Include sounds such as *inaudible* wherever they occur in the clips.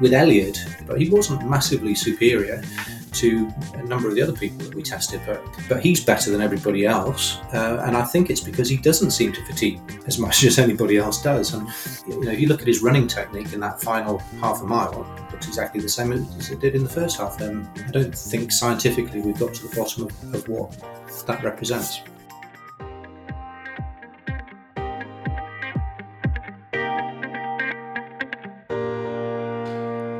with Eliud, but he wasn't massively superior to a number of the other people that we tested. But but he's better than everybody else, uh, and I think it's because he doesn't seem to fatigue as much *laughs* as anybody else does. And you know, if you look at his running technique in that final half a mile, it looks exactly the same as it did in the first half. Then I don't think scientifically we've got to the bottom of, of what that represents.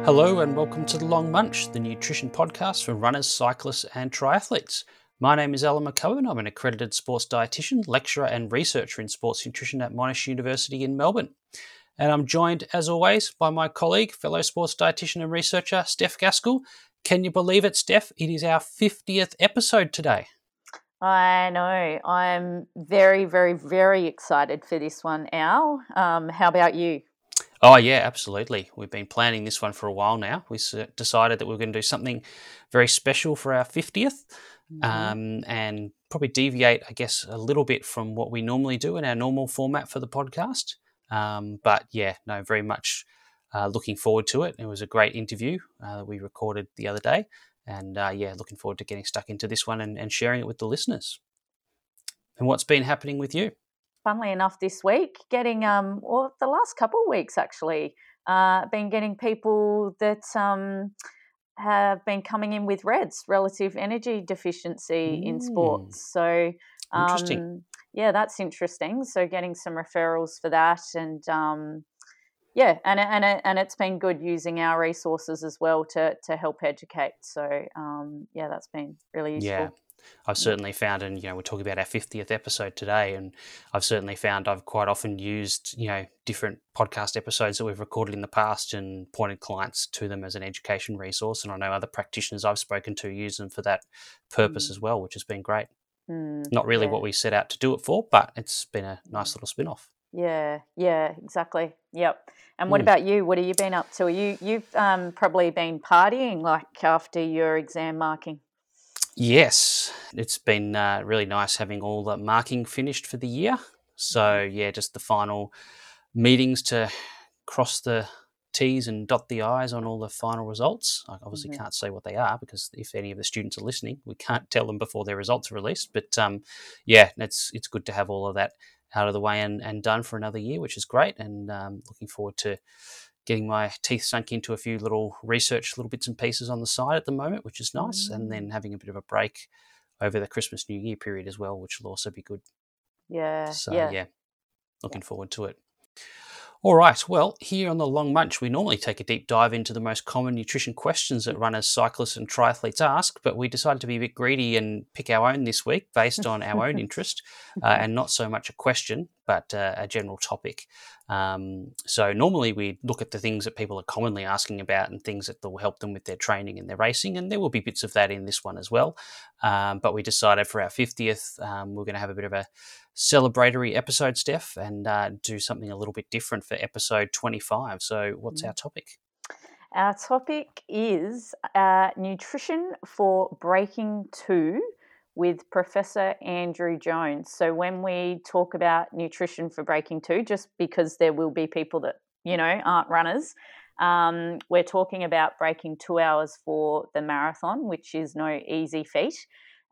Hello and welcome to The Long Munch, the nutrition podcast for runners, cyclists, and triathletes. My name is Alan McCubbin. I'm an accredited sports dietitian, lecturer, and researcher in sports nutrition at Monash University in Melbourne. And I'm joined, as always, by my colleague, fellow sports dietitian and researcher, Steph Gaskell. Can you believe it, Steph? It is our 50th episode today. I know. I'm very, very, very excited for this one, Al. Um, how about you? Oh, yeah, absolutely. We've been planning this one for a while now. We decided that we are going to do something very special for our 50th mm-hmm. um, and probably deviate, I guess, a little bit from what we normally do in our normal format for the podcast. Um, but yeah, no, very much uh, looking forward to it. It was a great interview uh, that we recorded the other day. And uh, yeah, looking forward to getting stuck into this one and, and sharing it with the listeners. And what's been happening with you? Funnily enough, this week, getting um, or the last couple of weeks actually, uh, been getting people that um, have been coming in with REDS, relative energy deficiency mm. in sports. So, um, yeah, that's interesting. So, getting some referrals for that, and um, yeah, and and and it's been good using our resources as well to to help educate. So, um, yeah, that's been really useful. Yeah. I've certainly found, and you know, we're talking about our 50th episode today, and I've certainly found I've quite often used, you know, different podcast episodes that we've recorded in the past and pointed clients to them as an education resource. And I know other practitioners I've spoken to use them for that purpose mm. as well, which has been great. Mm, Not really yeah. what we set out to do it for, but it's been a nice little spin off. Yeah, yeah, exactly. Yep. And what mm. about you? What have you been up to? You you've um, probably been partying like after your exam marking. Yes, it's been uh, really nice having all the marking finished for the year. So, mm-hmm. yeah, just the final meetings to cross the T's and dot the I's on all the final results. I obviously mm-hmm. can't say what they are because if any of the students are listening, we can't tell them before their results are released. But um, yeah, it's it's good to have all of that out of the way and, and done for another year, which is great. And um, looking forward to getting my teeth sunk into a few little research, little bits and pieces on the side at the moment, which is nice. Mm. And then mm. having a bit of a break over the Christmas New Year period as well, which will also be good. Yeah. So, yeah. yeah looking yeah. forward to it. All right. Well, here on the Long Munch, we normally take a deep dive into the most common nutrition questions that runners, cyclists, and triathletes ask, but we decided to be a bit greedy and pick our own this week based on our own *laughs* interest uh, and not so much a question, but uh, a general topic. Um, so normally we look at the things that people are commonly asking about and things that will help them with their training and their racing, and there will be bits of that in this one as well. Um, but we decided for our 50th, um, we're going to have a bit of a celebratory episode, Steph, and uh, do something a little bit different for episode 25. So, what's our mm. topic? Our topic is uh, nutrition for breaking two with Professor Andrew Jones. So, when we talk about nutrition for breaking two, just because there will be people that, you know, aren't runners, um, we're talking about breaking two hours for the marathon, which is no easy feat.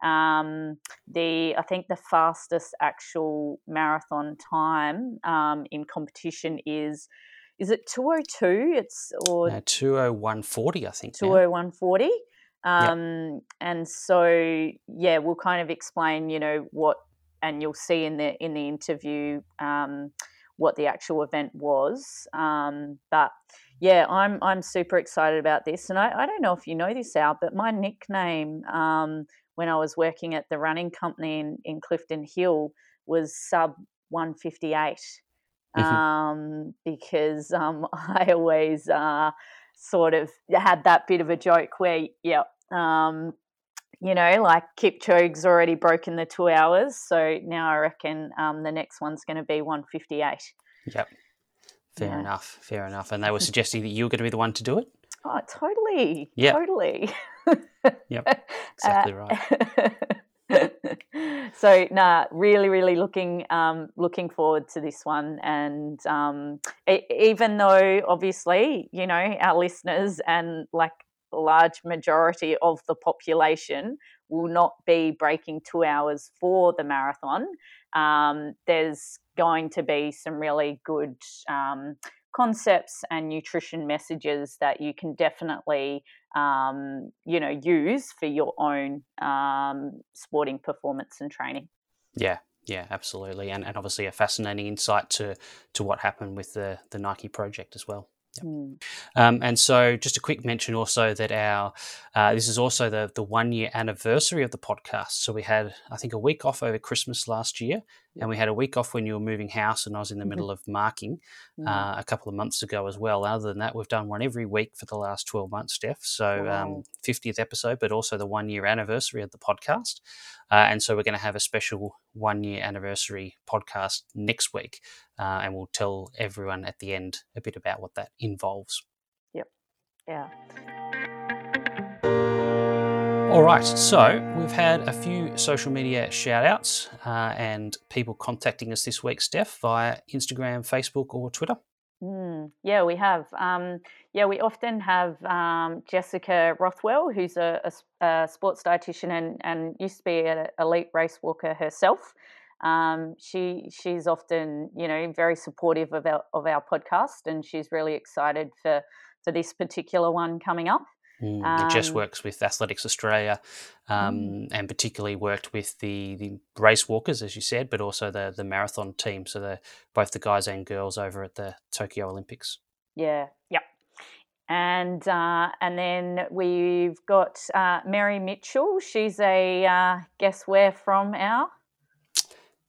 Um, the I think the fastest actual marathon time um, in competition is is it 202 it's or uh, 20140 i think 20140 um, yep. And so, yeah, we'll kind of explain, you know, what, and you'll see in the in the interview um, what the actual event was. Um, but yeah, I'm I'm super excited about this, and I, I don't know if you know this, out but my nickname um, when I was working at the running company in, in Clifton Hill was sub 158 mm-hmm. um, because um, *laughs* I always uh, sort of had that bit of a joke where, yeah, um, you know, like Kipchoge's already broken the two hours, so now I reckon um, the next one's going to be 158. Yep. Fair yeah. enough. Fair enough. And they were *laughs* suggesting that you were going to be the one to do it. Oh, totally. Yeah. Totally. *laughs* yep. *laughs* Exactly uh, right. *laughs* so nah, really, really looking um, looking forward to this one, and um, it, even though obviously you know our listeners and like large majority of the population will not be breaking two hours for the marathon. Um, there's going to be some really good um, concepts and nutrition messages that you can definitely um, you know use for your own um, sporting performance and training yeah yeah absolutely and, and obviously a fascinating insight to to what happened with the the nike project as well Yep. Mm. Um, and so, just a quick mention also that our uh, this is also the the one year anniversary of the podcast. So we had I think a week off over Christmas last year, and we had a week off when you were moving house, and I was in the mm-hmm. middle of marking mm. uh, a couple of months ago as well. Other than that, we've done one every week for the last twelve months, Steph. So wow. um, 50th episode, but also the one year anniversary of the podcast. Uh, and so we're going to have a special one year anniversary podcast next week, uh, and we'll tell everyone at the end a bit about what that involves. Yep. Yeah. All right, so we've had a few social media shout outs uh, and people contacting us this week, Steph, via Instagram, Facebook, or Twitter. Mm, yeah, we have. Um, yeah, we often have um, Jessica Rothwell, who's a, a, a, sports dietitian and, and used to be an elite race walker herself. Um, she she's often you know very supportive of our of our podcast, and she's really excited for for this particular one coming up. Mm, um, Jess works with Athletics Australia, um, mm. and particularly worked with the, the race walkers, as you said, but also the the marathon team. So the both the guys and girls over at the Tokyo Olympics. Yeah. Yep. And uh, and then we've got uh, Mary Mitchell. She's a uh, guess where from our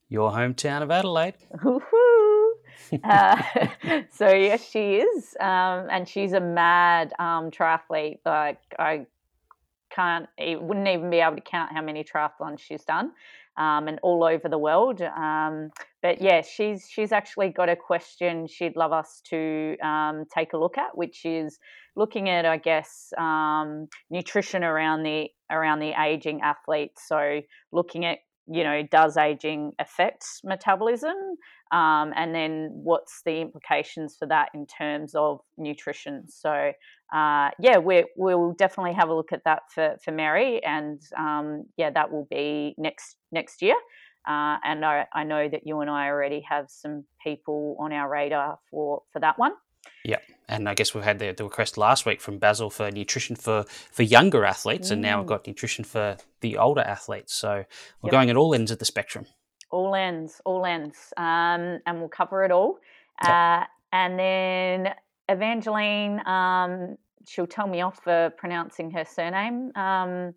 your hometown of Adelaide. *laughs* uh, *laughs* so yes, she is, um, and she's a mad um, triathlete. Like I can't, wouldn't even be able to count how many triathlons she's done, um, and all over the world. Um, but yeah, she's she's actually got a question she'd love us to um, take a look at, which is looking at, I guess, um, nutrition around the around the aging athlete. So looking at you know, does aging affect metabolism? Um, and then what's the implications for that in terms of nutrition? So, uh, yeah, we will definitely have a look at that for, for Mary, and um, yeah, that will be next next year. Uh, and I, I know that you and I already have some people on our radar for for that one. Yeah, and I guess we've had the, the request last week from Basil for nutrition for for younger athletes, mm. and now we've mm. got nutrition for the older athletes. So we're yep. going at all ends of the spectrum. All ends, all ends, um, and we'll cover it all. Yep. Uh, and then Evangeline, um, she'll tell me off for pronouncing her surname. Um,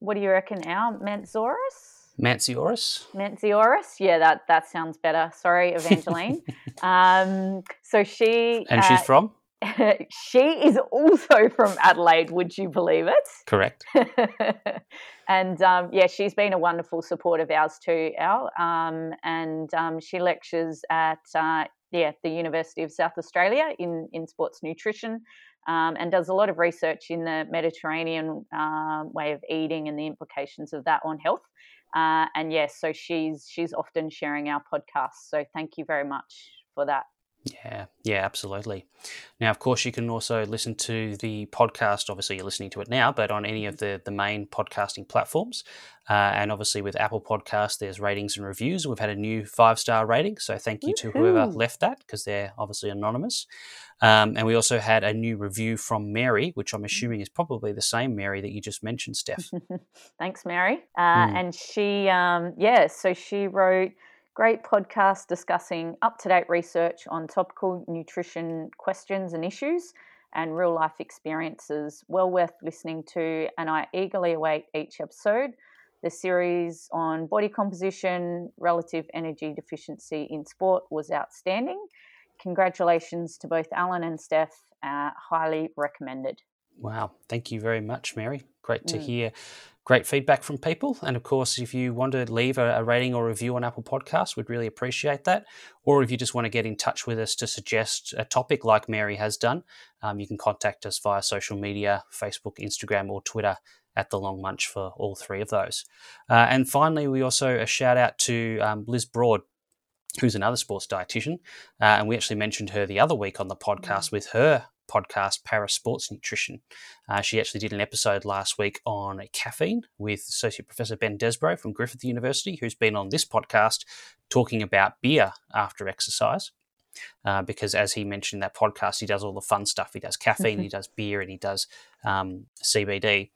what do you reckon, Al Mantzoris? Mantzioris. Mantzioris. Yeah, that that sounds better. Sorry, Evangeline. *laughs* um, so she and she's uh, from. *laughs* she is also from Adelaide. Would you believe it? Correct. *laughs* and um, yeah, she's been a wonderful support of ours too, Al. Um, and um, she lectures at uh, yeah the University of South Australia in in sports nutrition. Um, and does a lot of research in the Mediterranean uh, way of eating and the implications of that on health. Uh, and yes, so she's she's often sharing our podcast. So thank you very much for that. Yeah, yeah, absolutely. Now, of course, you can also listen to the podcast. Obviously, you're listening to it now, but on any of the, the main podcasting platforms. Uh, and obviously, with Apple Podcast, there's ratings and reviews. We've had a new five star rating. So, thank you to whoever left that because they're obviously anonymous. Um, and we also had a new review from Mary, which I'm assuming is probably the same Mary that you just mentioned, Steph. *laughs* Thanks, Mary. Uh, mm. And she, um, yeah, so she wrote great podcast discussing up to date research on topical nutrition questions and issues and real life experiences. Well worth listening to, and I eagerly await each episode. The series on body composition, relative energy deficiency in sport was outstanding. Congratulations to both Alan and Steph. Uh, highly recommended. Wow. Thank you very much, Mary. Great to mm. hear great feedback from people. And of course, if you want to leave a, a, rating or review on Apple Podcasts, we'd really appreciate that. Or if you just want to get in touch with us to suggest a topic like Mary has done, um, you can contact us via social media Facebook, Instagram, or Twitter at the Long Munch for all three of those. Uh, and finally, we also a shout out to um, Liz Broad, who's another sports dietitian, uh, and we actually mentioned her the other week on the podcast mm. with her podcast, Para Sports Nutrition. Uh, she actually did an episode last week on caffeine with Associate Professor Ben Desbrow from Griffith University, who's been on this podcast talking about beer after exercise. Uh, because as he mentioned in that podcast, he does all the fun stuff. He does caffeine, mm-hmm. he does beer, and he does um, CBD.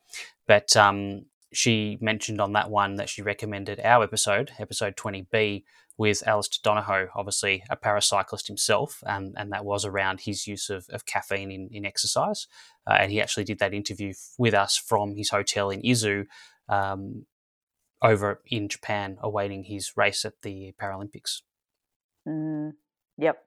But um, she mentioned on that one that she recommended our episode, episode 20B, with Alistair Donohoe, obviously a paracyclist himself, um, and that was around his use of, of caffeine in, in exercise. Uh, and he actually did that interview with us from his hotel in Izu um, over in Japan, awaiting his race at the Paralympics. Mm, yep.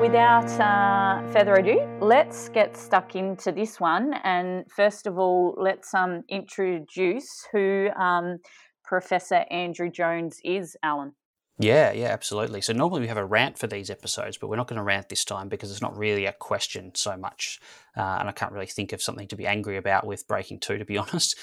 Without uh, further ado, let's get stuck into this one. And first of all, let's um, introduce who um, Professor Andrew Jones is, Alan. Yeah, yeah, absolutely. So normally we have a rant for these episodes, but we're not going to rant this time because it's not really a question so much, uh, and I can't really think of something to be angry about with Breaking Two, to be *laughs* honest.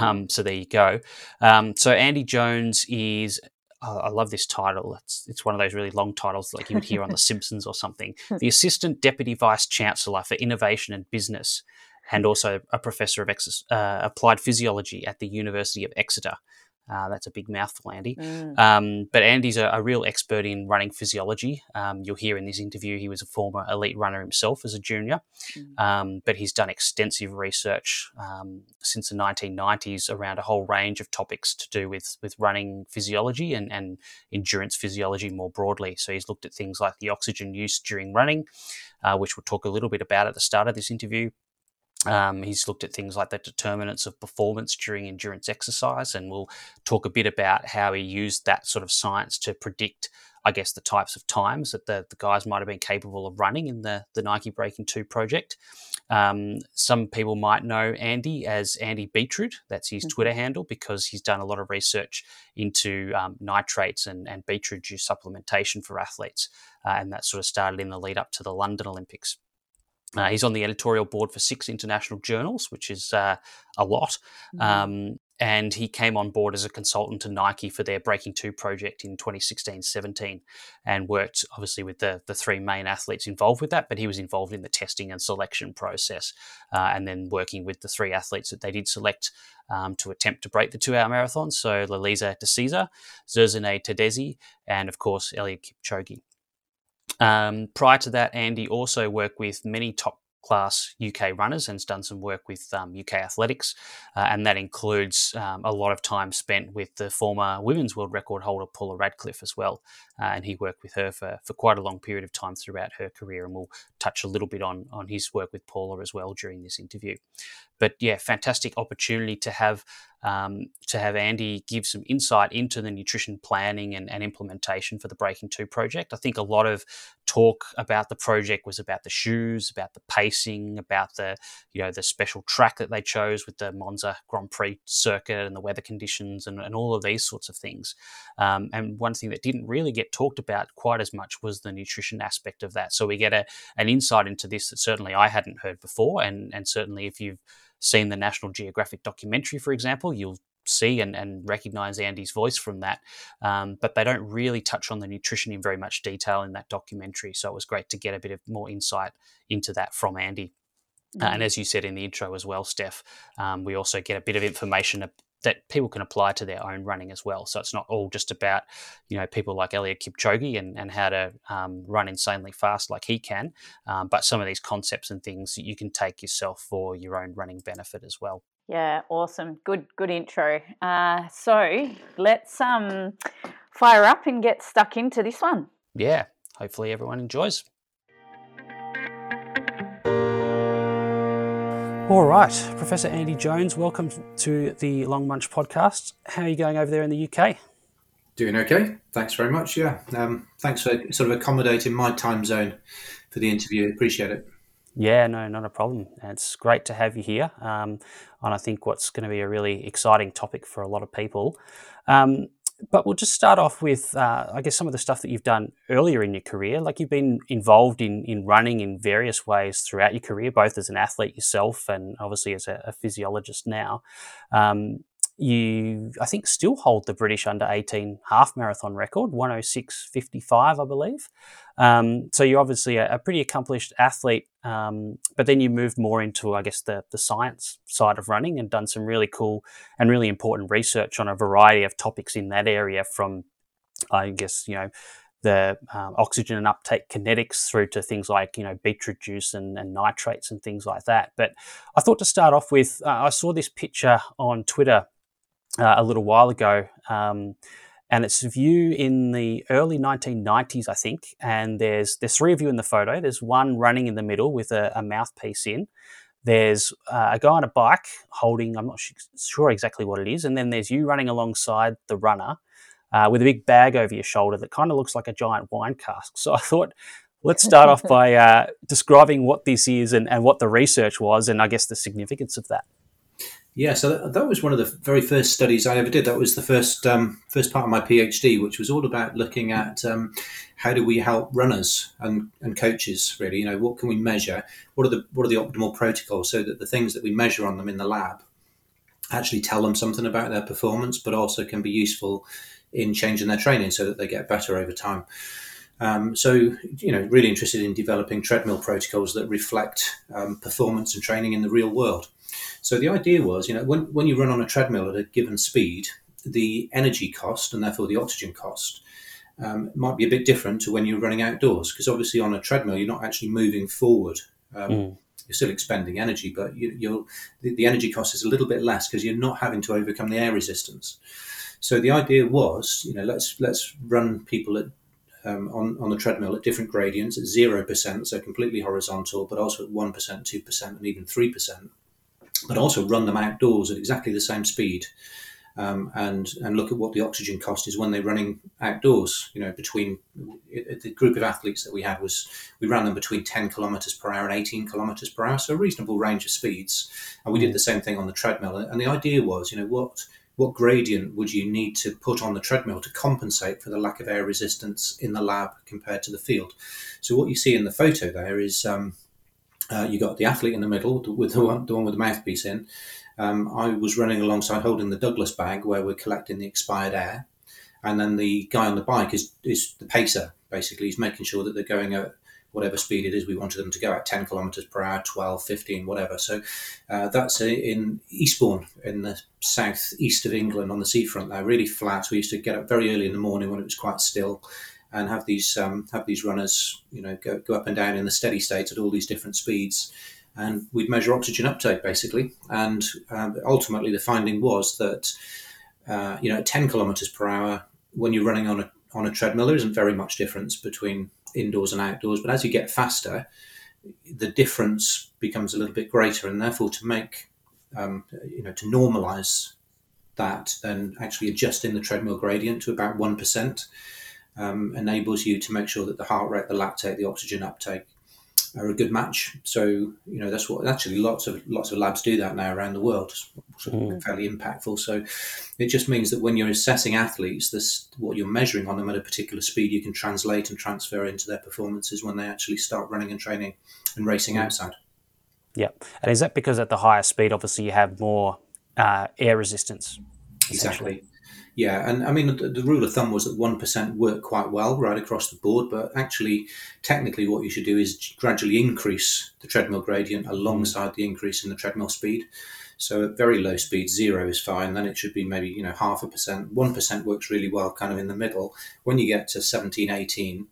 Um, so there you go. Um, so Andy Jones is. I love this title. It's it's one of those really long titles like you would hear on The *laughs* Simpsons or something. The Assistant Deputy Vice Chancellor for Innovation and Business, and also a professor of ex- uh, applied physiology at the University of Exeter. Uh, that's a big mouthful, Andy. Mm. Um, but Andy's a, a, real expert in running physiology. Um, you'll hear in this interview he was a former elite runner himself as a junior, mm. um, but he's done extensive research um, since the 1990s around a whole range of topics to do with, with running physiology and, and endurance physiology more broadly. So he's looked at things like the oxygen use during running, uh, which we'll talk a little bit about at the start of this interview. Um, he's looked at things like the determinants of performance during endurance exercise, and we'll talk a bit about how he used that sort of science to predict, I guess, the types of times that the, the guys might have been capable of running in the, the Nike Breaking 2 project. Um, some people might know Andy as Andy Beetroot. That's his mm-hmm. Twitter handle because he's done a lot of research into um, nitrates and, and beetroot juice supplementation for athletes. Uh, and that sort of started in the lead up to the London Olympics. Uh, he's on the editorial board for six international journals, which is uh, a lot. Mm-hmm. Um, and he came on board as a consultant to Nike for their Breaking Two project in 2016 17 and worked obviously with the, the three main athletes involved with that, but he was involved in the testing and selection process uh, and then working with the three athletes that they did select um, to attempt to break the two hour marathon. So Lalisa De Cesar, Zersenay Tadese, and of course Eliud Kipchoge. Um, prior to that, Andy also worked with many top class UK runners and has done some work with um, UK athletics, uh, and that includes um, a lot of time spent with the former women's world record holder Paula Radcliffe as well. Uh, and he worked with her for, for quite a long period of time throughout her career, and we'll touch a little bit on on his work with Paula as well during this interview. But yeah, fantastic opportunity to have um, to have Andy give some insight into the nutrition planning and, and, implementation for the Breaking Two project. I think a lot of talk about the project was about the shoes, about the pacing, about the you know the special track that they chose with the Monza Grand Prix circuit and the weather conditions and, and all of these sorts of things. Um, and one thing that didn't really get talked about quite as much was the nutrition aspect of that. So we get a, an insight into this that certainly I hadn't heard before, and and certainly if you've seen the National Geographic documentary, for example, you'll see and, and recognize Andy's voice from that. Um, but they don't really touch on the nutrition in very much detail in that documentary. So it was great to get a bit of more insight into that from Andy. Uh, and mm-hmm. as you said in the intro as well, Steph, um, we also get a bit of information that people can apply to their own running as well. So it's not all just about, you know, people like Eliud Kipchoge and, and how to um, run insanely fast like he can, um, but some of these concepts and things that you can take yourself for your own running benefit as well. Yeah, awesome. Good, good intro. Uh, so let's um, fire up and get stuck into this one. Yeah, hopefully everyone enjoys. All right, Professor Andy Jones, welcome to the Long Munch podcast. How are you going over there in the UK? Doing okay. Thanks very much. Yeah. Um, thanks for sort of accommodating my time zone for the interview. Appreciate it. Yeah, no, not a problem. It's great to have you here. Um, and I think what's going to be a really exciting topic for a lot of people. Um, but we'll just start off with, uh, I guess, some of the stuff that you've done earlier in your career. Like you've been involved in, in running in various ways throughout your career, both as an athlete yourself and obviously as a, a physiologist now. Um, you, I think, still hold the British under 18 half marathon record, 106.55, I believe. Um, so you're obviously a, a pretty accomplished athlete, um, but then you moved more into, I guess, the, the science side of running and done some really cool and really important research on a variety of topics in that area from, I guess, you know, the um, oxygen and uptake kinetics through to things like you know beetroot juice and, and nitrates and things like that. But I thought to start off with, uh, I saw this picture on Twitter uh, a little while ago. Um, and it's you in the early 1990s, I think. And there's there's three of you in the photo. There's one running in the middle with a, a mouthpiece in. There's uh, a guy on a bike holding, I'm not sure exactly what it is, and then there's you running alongside the runner uh, with a big bag over your shoulder that kind of looks like a giant wine cask. So I thought, let's start off *laughs* by uh, describing what this is and, and what the research was, and I guess the significance of that. Yeah, so that, that, was one of the very first studies I ever did. That was the first um, first part of my PhD, which was all about looking at um, how do we help runners and, and coaches. Really, you know, what can we measure? What are the what are the optimal protocols so that the things that we measure on them in the lab actually tell them something about their performance, but also can be useful in changing their training so that they get better over time. Um, so, you know, really interested in developing treadmill protocols that reflect um, performance and training in the real world. So the idea was, you know, when, when you run on a treadmill at a given speed, the energy cost and therefore the oxygen cost um, might be a bit different to when you're running outdoors because obviously on a treadmill you're not actually moving forward. Um, mm. You're still expending energy, but you, the, the, energy cost is a little bit less because you're not having to overcome the air resistance. So the idea was, you know, let's let's run people at um, on, on the treadmill at different gradients at 0%, so completely horizontal, but also at 1%, 2%, and even 3% but also run them outdoors at exactly the same speed. Um, and and look at what the oxygen cost is when they're running outdoors. You know, between the group of athletes that we had was we ran them between 10 kilometers per hour and 18 kilometers per hour, so a reasonable range of speeds. And we did the same thing on the treadmill. And the idea was, you know, what what gradient would you need to put on the treadmill to compensate for the lack of air resistance in the lab compared to the field? So what you see in the photo there is um, uh, you got the athlete in the middle with the one, the one with the mouthpiece in. Um, I was running alongside holding the Douglas bag where we're collecting the expired air. And then the guy on the bike is, is the pacer, basically. He's making sure that they're going at whatever speed it is we wanted them to go at 10 kilometers per hour, 12, 15, whatever. So uh, that's in Eastbourne in the southeast of England on the seafront there, really flat. We used to get up very early in the morning when it was quite still and have these um, have these runners, you know, go, go up and down in the steady state at all these different speeds, and we'd measure oxygen uptake basically. And um, ultimately, the finding was that uh, you know, at 10 kilometers per hour, when you're running on a on a treadmill, there isn't very much difference between indoors and outdoors. But as you get faster, the difference becomes a little bit greater, and therefore, to make um, you know to normalize that, then actually adjusting the treadmill gradient to about one percent um, enables you to make sure that the heart rate, the lactate, the oxygen uptake are a good match. So you know that's what actually lots of lots of labs do that now around the world. It's mm. fairly impactful. So it just means that when you're assessing athletes, this what you're measuring on them at a particular speed, you can translate and transfer into their performances when they actually start running and training and racing mm. outside. Yeah, and is that because at the higher speed, obviously, you have more uh, air resistance? Exactly. Yeah, and I mean, the, the, rule of thumb was that 1% worked quite well right across the board, but actually, technically, what you should do is gradually increase the treadmill gradient mm. alongside the increase in the treadmill speed. So at very low speed, zero is fine. Then it should be maybe, you know, half a percent. 1% works really well, kind of in the middle. When you get to 17, 18,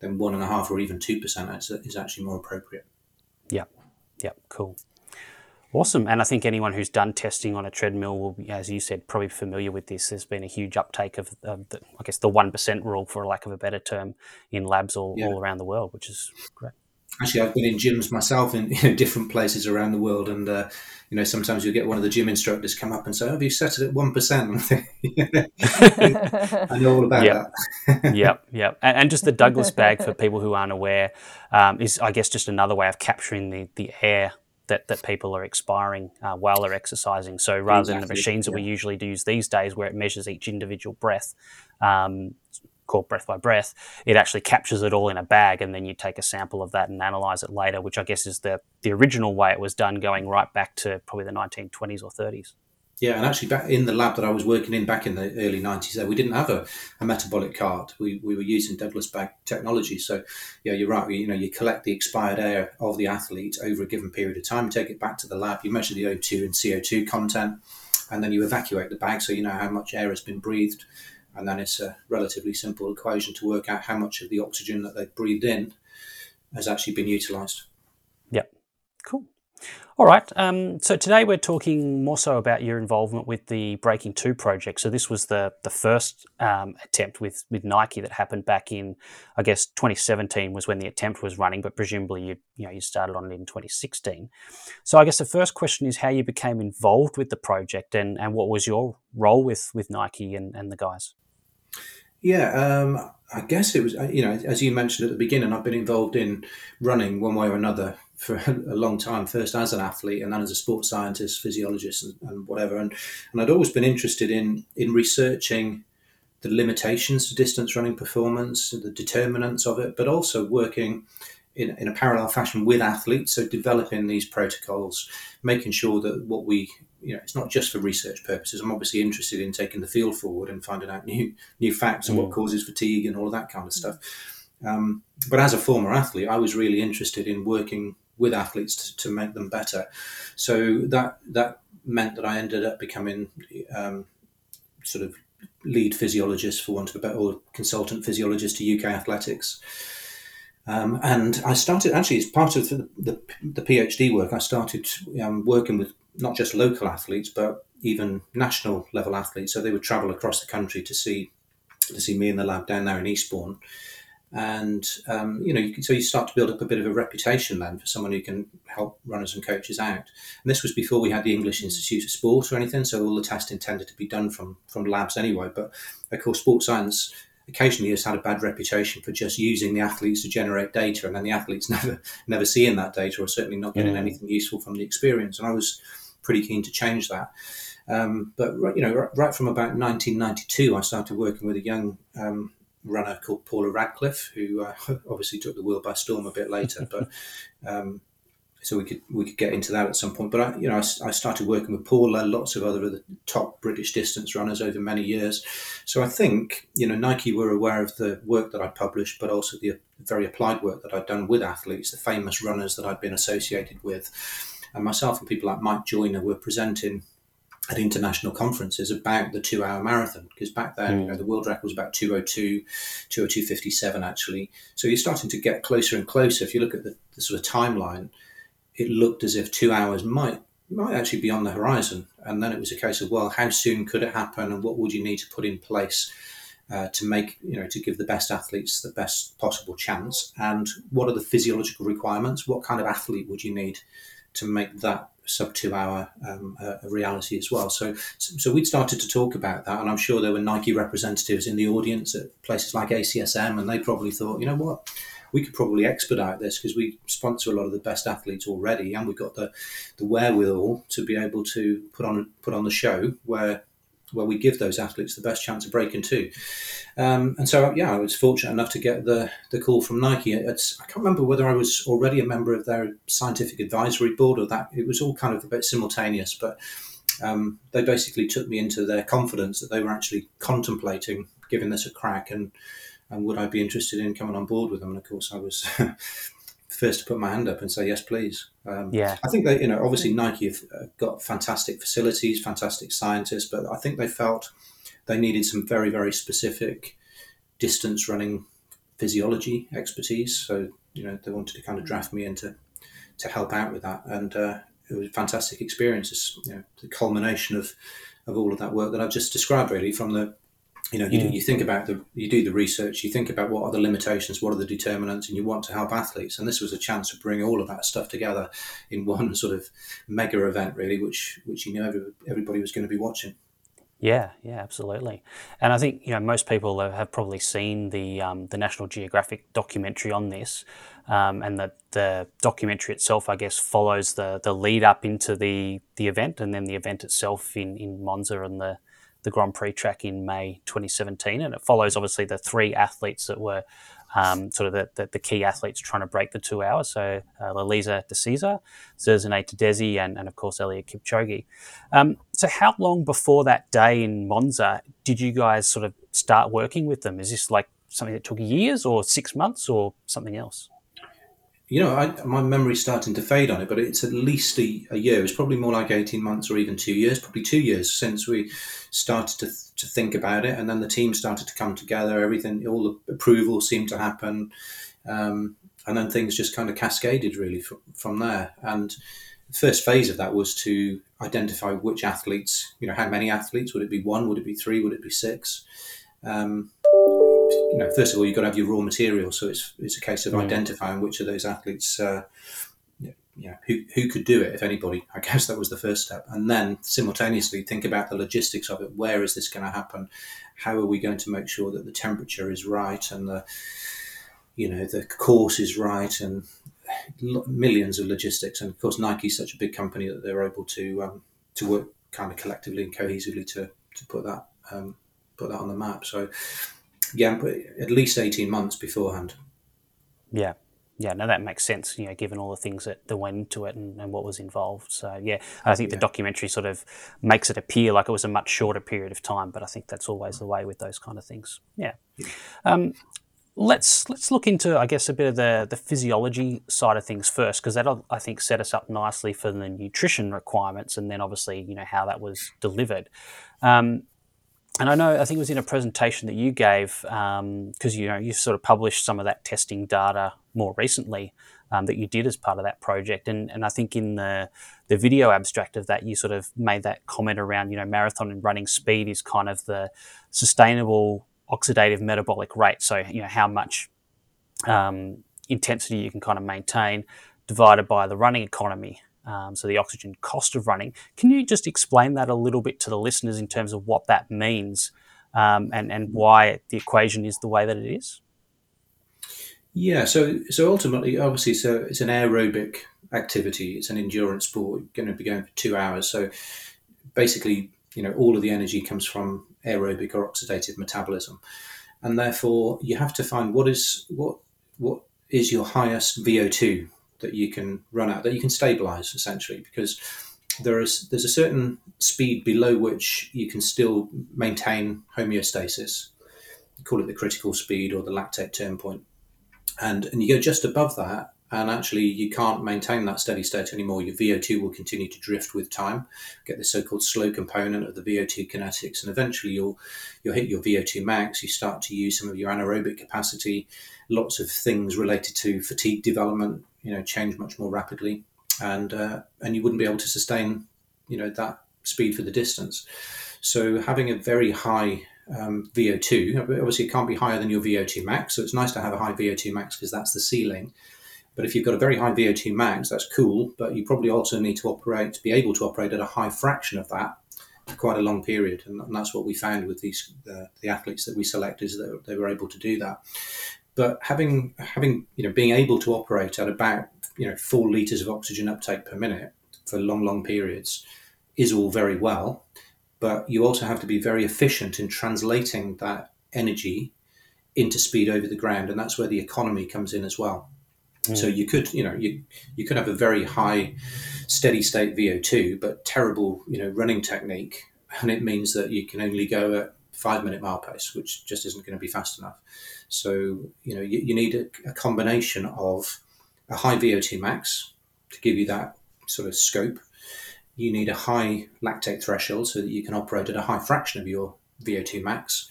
then one and a half or even 2% is actually more appropriate. Yeah, yeah, cool. Awesome. And I think anyone who's done testing on a treadmill will be, as you said, probably familiar with this. There's been a huge uptake of, of the, I guess, the 1% rule, for lack of a better term, in labs all, yeah. all around the world, which is great. Actually, I've been in gyms myself in, *laughs* in different places around the world, and uh, you know sometimes you'll get one of the gym instructors come up and say, oh, "Have you set it at one percent?" *laughs* I know all about yep. that. *laughs* yep, yep. And, and, just the Douglas bag for people who aren't aware um, is, I guess, just another way of capturing the the air that, that people are expiring uh, while they're exercising. So rather exactly. than the machines that yeah. we usually use these days, where it measures each individual breath, um, called breath by breath, it actually captures it all in a bag, and then you take a sample of that and analyze it later, which I guess is the the original way it was done, going right back to probably the 1920s or 30s. Yeah, and actually, back in the lab that I was working in back in the early '90s, there uh, we didn't have a, a metabolic cart. We, we were using Douglas bag technology. So, yeah, you're right. You know, you collect the expired air of the athlete over a given period of time, take it back to the lab. You measure the O2 and CO2 content, and then you evacuate the bag so you know how much air has been breathed. And then it's a relatively simple equation to work out how much of the oxygen that they've breathed in has actually been utilised. Yep. Cool. All right. Um, so today we're talking more so about your involvement with the Breaking Two project. So this was the the first um, attempt with with Nike that happened back in, I guess, 2017 was when the attempt was running, but presumably you you know you started on it in 2016. So I guess the first question is how you became involved with the project and and what was your role with with Nike and, and the guys. Yeah, um, I guess it was, uh, you know, as you mentioned at the beginning, I've been involved in running one way or another for *laughs* a long time, first as an athlete and then as a sports scientist, physiologist, and, and whatever. And, and I'd always been interested in, in researching the limitations to distance running performance, the determinants of it, but also working in, in a parallel fashion with athletes. So developing these protocols, making sure that what we, you know, it's not just for research purposes. I'm obviously interested in taking the field forward and finding out new new facts mm. and what causes fatigue and all of that kind of stuff. Um, but as a former athlete, I was really interested in working with athletes to, to make them better. So that that meant that I ended up becoming um, sort of lead physiologist, for want of a better, or consultant physiologist to UK Athletics. Um, and I started actually as part of the, the, the PhD work. I started um, working with not just local athletes, but even national level athletes. So they would travel across the country to see to see me in the lab down there in Eastbourne. And um, you know, you can, so you start to build up a bit of a reputation then for someone who can help runners and coaches out. And this was before we had the English Institute of Sport or anything, so all the testing tended to be done from from labs anyway. But of course, sports science occasionally has had a bad reputation for just using the athletes to generate data, and then the athletes *laughs* never never seeing that data, or certainly not getting yeah. anything useful from the experience. And I was pretty keen to change that. Um, but you know, right from about 1992, I started working with a young um, runner called Paula Radcliffe, who uh, *laughs* obviously took the world by storm a bit later. but um, so we could we could get into that at some point. But I, you know, I, I, started working with Paula, lots of other, other top British distance runners over many years. So I think you know Nike were aware of the work that I published, but also the very applied work that I'd done with athletes, the famous runners that I'd been associated with, and myself and people like Mike Joyner were presenting at international conferences about the two hour marathon because back then mm. you know the world record was about 202 202.57 actually. So you're starting to get closer and closer. If you look at the, the, sort of timeline it looked as if two hours might might actually be on the horizon. And then it was a case of well how soon could it happen and what would you need to put in place uh, to make you know to give the best athletes the best possible chance? And what are the physiological requirements? What kind of athlete would you need to make that sub two hour um, uh, reality as well. So, so we'd started to talk about that, and I'm sure there were Nike representatives in the audience at places like ACSM, and they probably thought, you know what, we could probably expedite this because we sponsor a lot of the best athletes already, and we've got the the wherewithal to be able to put on put on the show where where we give those athletes the best chance of breaking two. Um, and so, yeah, I was fortunate enough to get the, the call from Nike. It's, I can't remember whether I was already a member of their scientific advisory board or that. It was all kind of a bit simultaneous, but um, they basically took me into their confidence that they were actually contemplating giving this a crack and, and would I be interested in coming on board with them? And of course, I was *laughs* first to put my hand up and say yes, please. Um, yeah, I think they, you know, obviously Nike have uh, got fantastic facilities, fantastic scientists, but I think they felt they needed some very, very specific distance running physiology expertise. So you know, they wanted to kind of draft me into to help out with that, and uh, it was a fantastic experience. It's you know, the culmination of of all of that work that I've just described, really, from the you know, you, mm. you think about the, you do the research, you think about what are the limitations, what are the determinants, and you want to help athletes. And this was a chance to bring all of that stuff together in *laughs* one sort of mega event, really, which which you know every, everybody was going to be watching. Yeah, yeah, absolutely. And I think you know most people have probably seen the um, the National Geographic documentary on this, um, and the the documentary itself, I guess, follows the the lead up into the the event, and then the event itself in in Monza and the the Grand Prix track in May 2017, and it follows obviously the three athletes that were um, sort of the, the, the, key athletes trying to break the two hours. So uh, Lalisa De Cesar, Zersenay Tadese, and, and of course Eliud Kipchoge. Um, so how long before that day in Monza did you guys sort of start working with them? Is this like something that took years or six months or something else? You know, I, my memory's starting to fade on it, but it's at least a, a, year. It's probably more like 18 months or even two years, probably two years since we started to, to think about it. And then the team started to come together. Everything, all the approvals seemed to happen. Um, and then things just kind of cascaded really from, from there. And the first phase of that was to identify which athletes, you know, how many athletes? Would it be one? Would it be three? Would it be six? Um, you know, first of all, you've got to have your raw material. So it's it's a case of mm. identifying which of those athletes, uh, you know, who who could do it, if anybody. I *laughs* guess that was the first step, and then simultaneously think about the logistics of it. Where is this going to happen? How are we going to make sure that the temperature is right and the you know the course is right and millions of logistics. And of course, Nike's such a big company that they're able to um, to work kind of collectively and cohesively to to put that um, put that on the map. So yeah, at least 18 months beforehand. Yeah. Yeah, no, that makes sense, you know, given all the things that, that went into it and, and what was involved. So, yeah, I think yeah. the documentary sort of makes it appear like it was a much shorter period of time, but I think that's always the way with those kind of things. Yeah. Um, let's let's look into, I guess, a bit of the, the physiology side of things first, because that'll, I think, set us up nicely for the nutrition requirements and then obviously, you know, how that was delivered. Um, and I know I think it was in a presentation that you gave because um, you know you sort of published some of that testing data more recently um, that you did as part of that project, and and I think in the the video abstract of that you sort of made that comment around you know marathon and running speed is kind of the sustainable oxidative metabolic rate, so you know how much um, intensity you can kind of maintain divided by the running economy um, so the oxygen cost of running. Can you just explain that a little bit to the listeners in terms of what that means um, and, and why the equation is the way that it is? Yeah, so so ultimately, obviously, so it's an aerobic activity. It's an endurance sport. You're going to be going for two hours. So basically, you know, all of the energy comes from aerobic or oxidative metabolism, and therefore you have to find what is what what is your highest VO2 that you can run at that you can stabilize essentially because there is there's a certain speed below which you can still maintain homeostasis. You call it the critical speed or the lactate turn point, and and you go just above that, and actually you can't maintain that steady state anymore. Your VO2 will continue to drift with time. Get the so-called slow component of the VO2 kinetics, and eventually you'll you'll hit your VO2 max. You start to use some of your anaerobic capacity. Lots of things related to fatigue development you know change much more rapidly, and uh, and you wouldn't be able to sustain you know that speed for the distance. So having a very high um, VO2, obviously it can't be higher than your VO2 max. So it's nice to have a high VO2 max because that's the ceiling. But if you've got a very high VO2 max, that's cool. But you probably also need to operate, to be able to operate at a high fraction of that for quite a long period, and, that's what we found with these uh, the athletes that we selected is that they were able to do that. But having having you know being able to operate at about you know four liters of oxygen uptake per minute for long long periods is all very well, but you also have to be very efficient in translating that energy into speed over the ground, and that's where the economy comes in as well. Mm. So you could, you know, you you could have a very high steady state VO2, but terrible, you know, running technique, and it means that you can only go at five minute mile pace, which just isn't going to be fast enough. So, you know, you, you need a, a, combination of a high VO2 max to give you that sort of scope. You need a high lactate threshold so that you can operate at a high fraction of your VO2 max.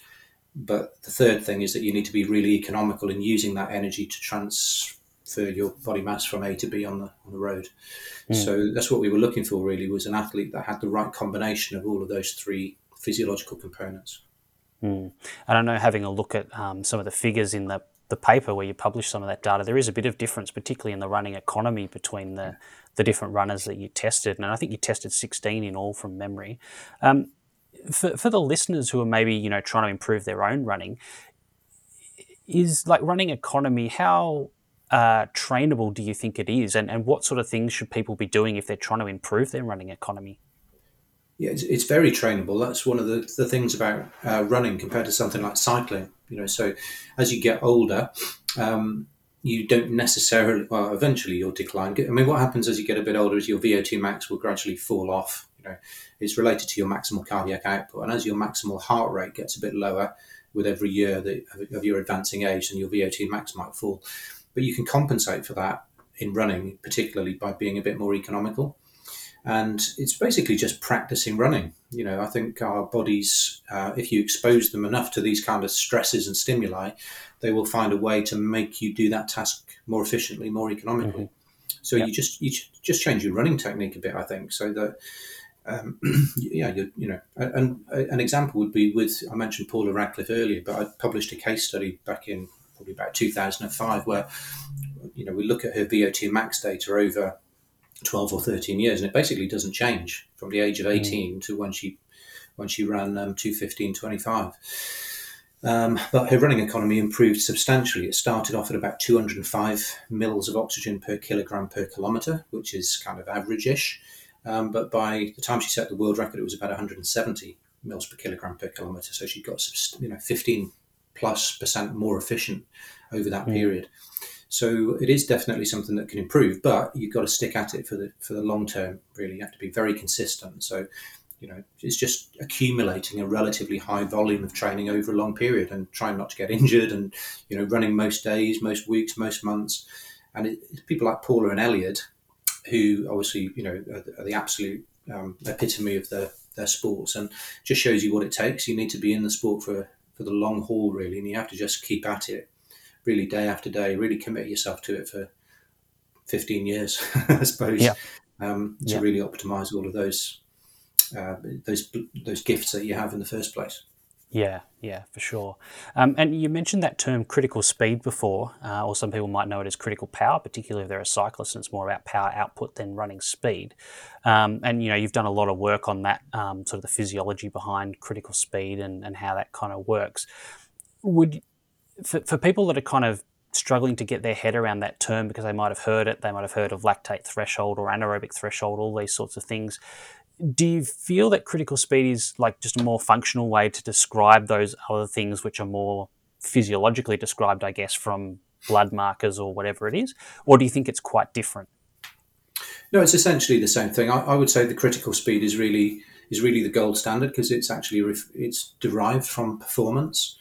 But the third thing is that you need to be really economical in using that energy to transfer your body mass from A to B on the on the road. Mm. So that's what we were looking for really was an athlete that had the right combination of all of those three physiological components. Mm. And I know having a look at um, some of the figures in the, the paper where you publish some of that data, there is a bit of difference, particularly in the running economy between the, the different runners that you tested. And I think you tested 16 in all from memory. Um, for, for the listeners who are maybe you know trying to improve their own running, is like running economy how uh, trainable do you think it is, and, and what sort of things should people be doing if they're trying to improve their running economy? Yeah, it's, it's very trainable. That's one of the, the things about uh, running compared to something like cycling. You know, so as you get older, um, you don't necessarily. Well, eventually you'll decline. I mean, what happens as you get a bit older is your VO2 max will gradually fall off. You know, it's related to your maximal cardiac output, and as your maximal heart rate gets a bit lower with every year that, of your advancing age, then your VO2 max might fall. But you can compensate for that in running, particularly by being a bit more economical and it's basically just practicing running. You know, I think our bodies, uh, if you expose them enough to these kind of stresses and stimuli, they will find a way to make you do that task more efficiently, more economically. Mm-hmm. So yep. you just you just change your running technique a bit, I think, so that. Um, *clears throat* yeah, you, you know, and, and an example would be with I mentioned Paula Radcliffe earlier, but I published a case study back in probably about 2005 where you know we look at her VO2 max data over 12 or 13 years, and it basically doesn't change from the age of hmm. 18 mm. to when she when she ran um, 215 25. Um, but her running economy improved substantially. It started off at about 205 mils of oxygen per kilogram per kilometre, which is kind of average-ish. Um, but by the time she set the world record, it was about 170 mils per kilogram per kilometre. So she got you know 15 plus percent more efficient over that mm. period. So it is definitely something that can improve, but you've got to stick at it for the for the long term. Really, you have to be very consistent. So, you know, it's just accumulating a relatively high volume of training over a long period and trying not to get *laughs* injured, and you know, running most days, most weeks, most months. And it, people like Paula and Eliud, who obviously you know are, are the absolute um, epitome of their their sports, and just shows you what it takes. You need to be in the sport for for the long haul, really, and you have to just keep at it really day after day, really commit yourself to it for 15 years, *laughs* I suppose, yeah. Um, to yeah. really optimize all of those uh, those those gifts that you have in the first place. Yeah, yeah, for sure. Um, and you mentioned that term critical speed before, uh, or some people might know it as critical power, particularly if they're a cyclist and it's more about power output than running speed. Um, and you know, you've done a lot of work on that, um, sort of the physiology behind critical speed and, and how that kind of works. Would for, for people that are kind of struggling to get their head around that term because they might have heard it, they might have heard of lactate threshold or anaerobic threshold, all these sorts of things. Do you feel that critical speed is like just a more functional way to describe those other things which are more physiologically described, I guess, from blood markers or whatever it is? Or do you think it's quite different? No, it's essentially the same thing. I, I would say the critical speed is really is really the gold standard because it's actually it's derived from performance.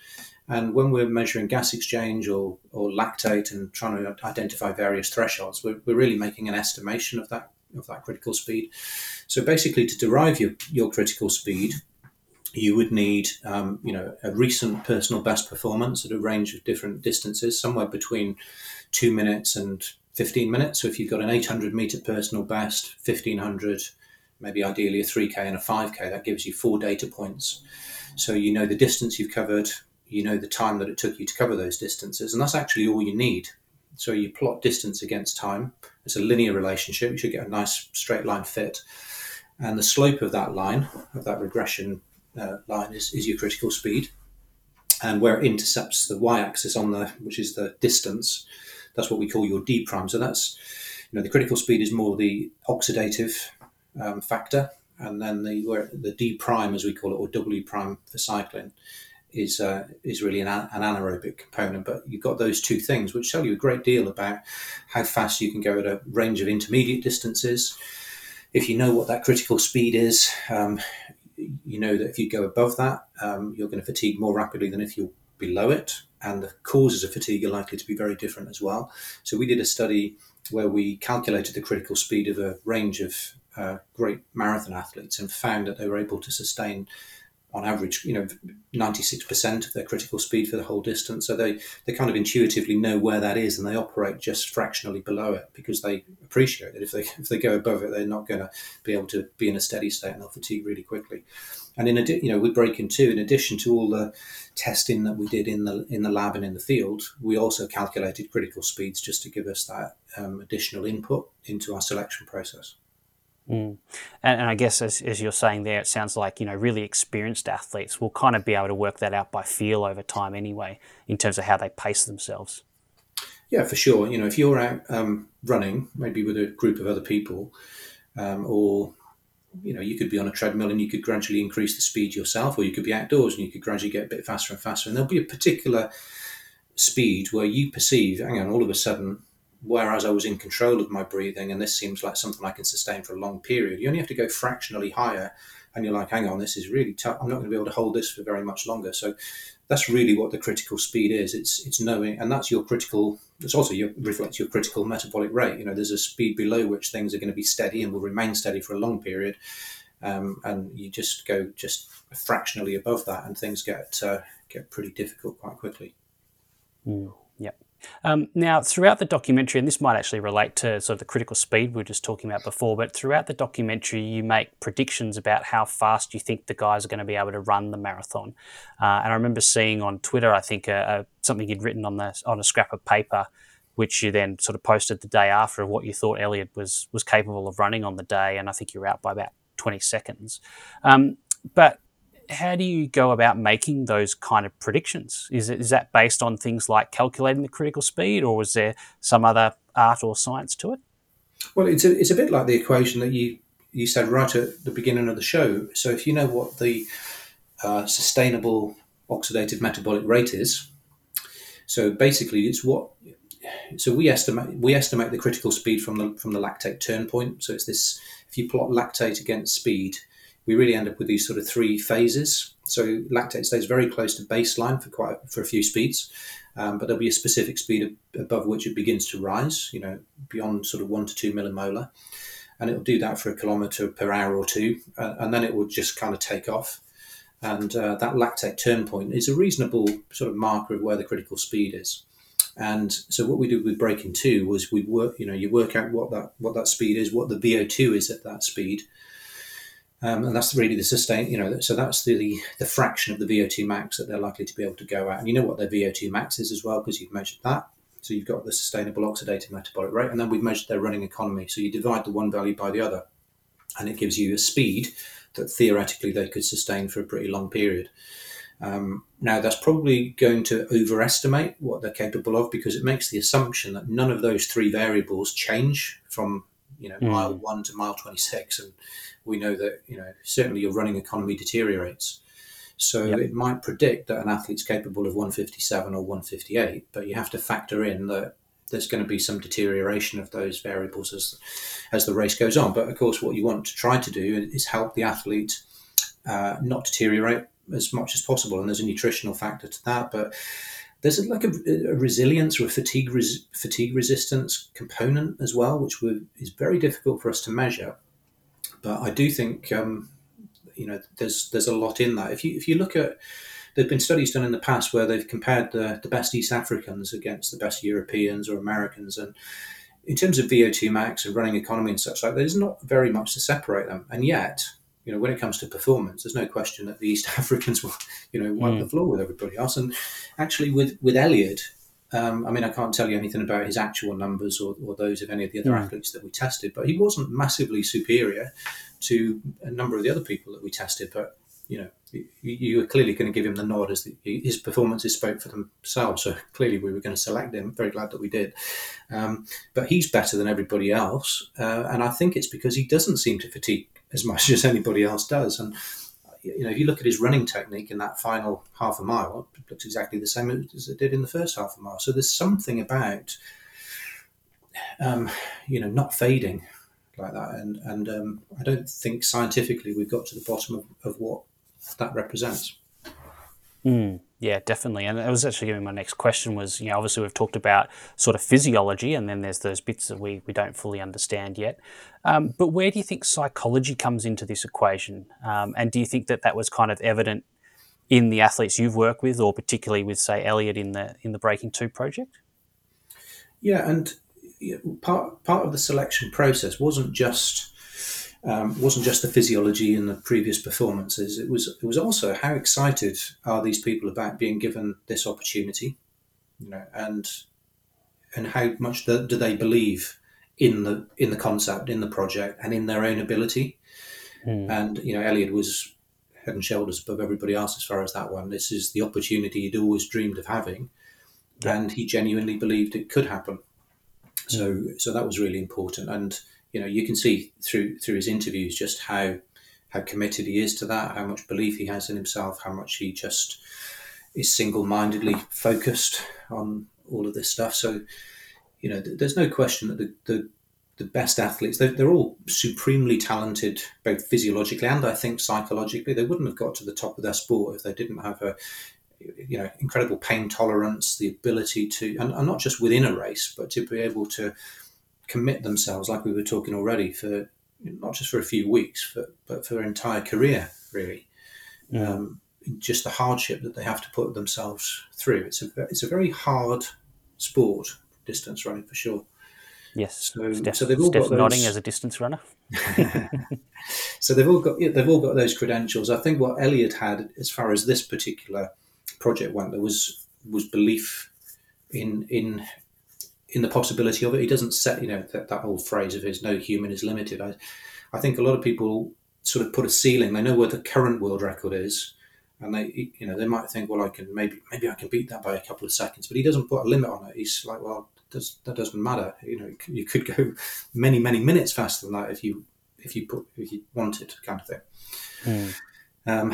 And when we're measuring gas exchange or, or lactate and trying to identify various thresholds, we're, we're really making an estimation of that of that critical speed. So basically, to derive your, your critical speed, you would need um, you know a recent personal best performance at a range of different distances, somewhere between two minutes and 15 minutes. So if you've got an 800 meter personal best, 1500, maybe ideally a 3k and a 5k, that gives you four data points. So you know the distance you've covered, you know the time that it took you to cover those distances, and that's actually all you need. So you plot distance against time. It's a linear relationship. You should get a nice straight line fit, and the slope of that line, of that regression uh, line, is, is your critical speed. And where it intercepts the y-axis on the, which is the distance, that's what we call your d prime. So that's, you know, the critical speed is more the oxidative um, factor, and then the where the d prime, as we call it, or w prime for cycling, is uh, is really an, an, anaerobic component. But you've got those two things, which tell you a great deal about how fast you can go at a range of intermediate distances. If you know what that critical speed is, um, you know that if you go above that, um, you're going to fatigue more rapidly than if you're below it. And the causes of fatigue are likely to be very different as well. So we did a study where we calculated the critical speed of a range of uh, great marathon athletes and found that they were able to sustain on average, you know, 96% of their critical speed for the whole distance. So they, they kind of intuitively know where that is and they operate just fractionally below it because they appreciate that if they, if they go above it, they're not going to be able to be in a steady state and they'll fatigue really quickly. And in addition, you know, with Breaking Two, in addition to all the testing that we did in the in the lab and in the field, we also calculated critical speeds just to give us that um, additional input into our selection process. Mm. And, and, I guess, as, as, you're saying there, it sounds like you know really experienced athletes will kind of be able to work that out by feel over time, anyway, in terms of how they pace themselves. Yeah, for sure. You know, if you're out um, running, maybe with a group of other people, um, or you know, you could be on a treadmill and you could gradually increase the speed yourself, or you could be outdoors and you could gradually get a bit faster and faster. And there'll be a particular speed where you perceive, hang on, all of a sudden whereas I was in control of my breathing, and this seems like something I can sustain for a long period. You only have to go fractionally higher, and you're like, hang on, this is really tough. I'm not going to be able to hold this for very much longer. So that's really what the critical speed is. It's it's knowing, and that's your critical. It's also your reflects your critical metabolic rate. You know, there's a speed below which things are going to be steady and will remain steady for a long period, um, and you just go just fractionally above that, and things get uh, get pretty difficult quite quickly. Mm. Um, now, throughout the documentary, and this might actually relate to sort of the critical speed we were just talking about before, but throughout the documentary, you make predictions about how fast you think the guys are going to be able to run the marathon. Uh, and I remember seeing on Twitter, I think, something you'd written on the on a scrap of paper, which you then sort of posted the day after of what you thought Eliud was was capable of running on the day, and I think you were out by about twenty seconds. Um, but how do you go about making those kind of predictions? Is, it, is that based on things like calculating the critical speed, or is there some other art or science to it? Well, it's a, it's a bit like the equation that you, you said right at the beginning of the show. So if you know what the uh, sustainable oxidative metabolic rate is, so basically it's what so we estimate we estimate the critical speed from the from the lactate turn point. So it's this if you plot lactate against speed, we really end up with these sort of three phases. So lactate stays very close to baseline for quite for a few speeds, um, but there'll be a specific speed above which it begins to rise. You know, beyond sort of one to two millimolar, and it'll do that for a kilometre per hour or two, uh, and then it will just kind of take off. And uh, that lactate turn point is a reasonable sort of marker of where the critical speed is. And so what we did with breaking two was we work, you know, you work out what that what that speed is, what the VO2 is at that speed, um, and that's really the sustain, you know, so that's the, the fraction of the VO2 max that they're likely to be able to go at. And you know what their VO2 max is as well, because you've measured that. So you've got the sustainable oxidative metabolic rate, and then we've measured their running economy. So you divide the one value by the other, and it gives you a speed that theoretically they could sustain for a pretty long period. Um, now, that's probably going to overestimate what they're capable of because it makes the assumption that none of those three variables change from you know mm. mile one to mile 26 and we know that you know certainly your running economy deteriorates. So yep. it might predict that an athlete's capable of 157 or 158, but you have to factor in that there's going to be some deterioration of those variables as as the race goes on. But of course, what you want to try to do is help the athlete uh, not deteriorate as much as possible, and there's a nutritional factor to that. But there's like a, a resilience or a fatigue res, fatigue resistance component as well, which is very difficult for us to measure. But I do think um, you know there's there's a lot in that. If you if you look at there've been studies done in the past where they've compared the, the best East Africans against the best Europeans or Americans, and in terms of VO2 max and running economy and such like, there's not very much to separate them. And yet, you know, when it comes to performance, there's no question that the East *laughs* Africans will, you know, wipe mm. the floor with everybody else. And actually, with with Eliud, um, I mean, I can't tell you anything about his actual numbers or, or those of any of the other athletes that we tested, but he wasn't massively superior to a number of the other people that we tested. But you know, you, you were clearly going to give him the nod as the, his performances spoke for themselves. So clearly, we were going to select him. Very glad that we did. Um, but he's better than everybody else, uh, and I think it's because he doesn't seem to fatigue as much *laughs* as anybody else does. And you know, if you look at his running technique in that final half a mile, it looks exactly the same as it did in the first half a mile. So there's something about, um, you know, not fading like that. And and um, I don't think scientifically we've got to the bottom of, of what that represents. Mm. Yeah, definitely. And that was actually going to be my next question was, you know, obviously we've talked about sort of physiology and then there's those bits that we, we don't fully understand yet. Um, but where do you think psychology comes into this equation? Um, and do you think that that was kind of evident in the athletes you've worked with or particularly with, say, Eliud in the, in the Breaking 2 project? Yeah, and part, part of the selection process wasn't just um, wasn't just the physiology and the previous performances. It was it was also how excited are these people about being given this opportunity, you know, and and how much do, do they believe in the in the concept, in the project, and in their own ability. Mm. And you know, Eliud was head and shoulders above everybody else as far as that one. This is the opportunity he'd always dreamed of having, yeah. and he genuinely believed it could happen. So, mm. so that was really important. And you know, you can see through through his interviews just how how committed he is to that, how much belief he has in himself, how much he just is single mindedly focused on all of this stuff. So, you know, th- there's no question that the, the, the best athletes, they're, they're, all supremely talented, both physiologically and I think psychologically. They wouldn't have got to the top of their sport if they didn't have a, you know, incredible pain tolerance, the ability to, and, and not just within a race, but to be able to commit themselves, like we were talking already, for not just for a few weeks, for, but for their entire career, really. Yeah. Um, just the hardship that they have to put themselves through. It's a it's a very hard sport, distance running for sure. Yes. So, Steph, so they've all Steph got those... nodding as a distance runner. *laughs* *laughs* so they've all got yeah, they've all got those credentials. I think what Eliud had, as far as this particular project went, there was was belief in in in the possibility of it. He doesn't set you know that, that old phrase of his "no human is limited." I I think a lot of people sort of put a ceiling. They know where the current world record is, and they you know they might think well i can maybe maybe i can beat that by a couple of seconds but he doesn't put a limit on it he's like well does, that doesn't matter you know you could go many many minutes faster than that if you if you put if you wanted kind of thing mm. um,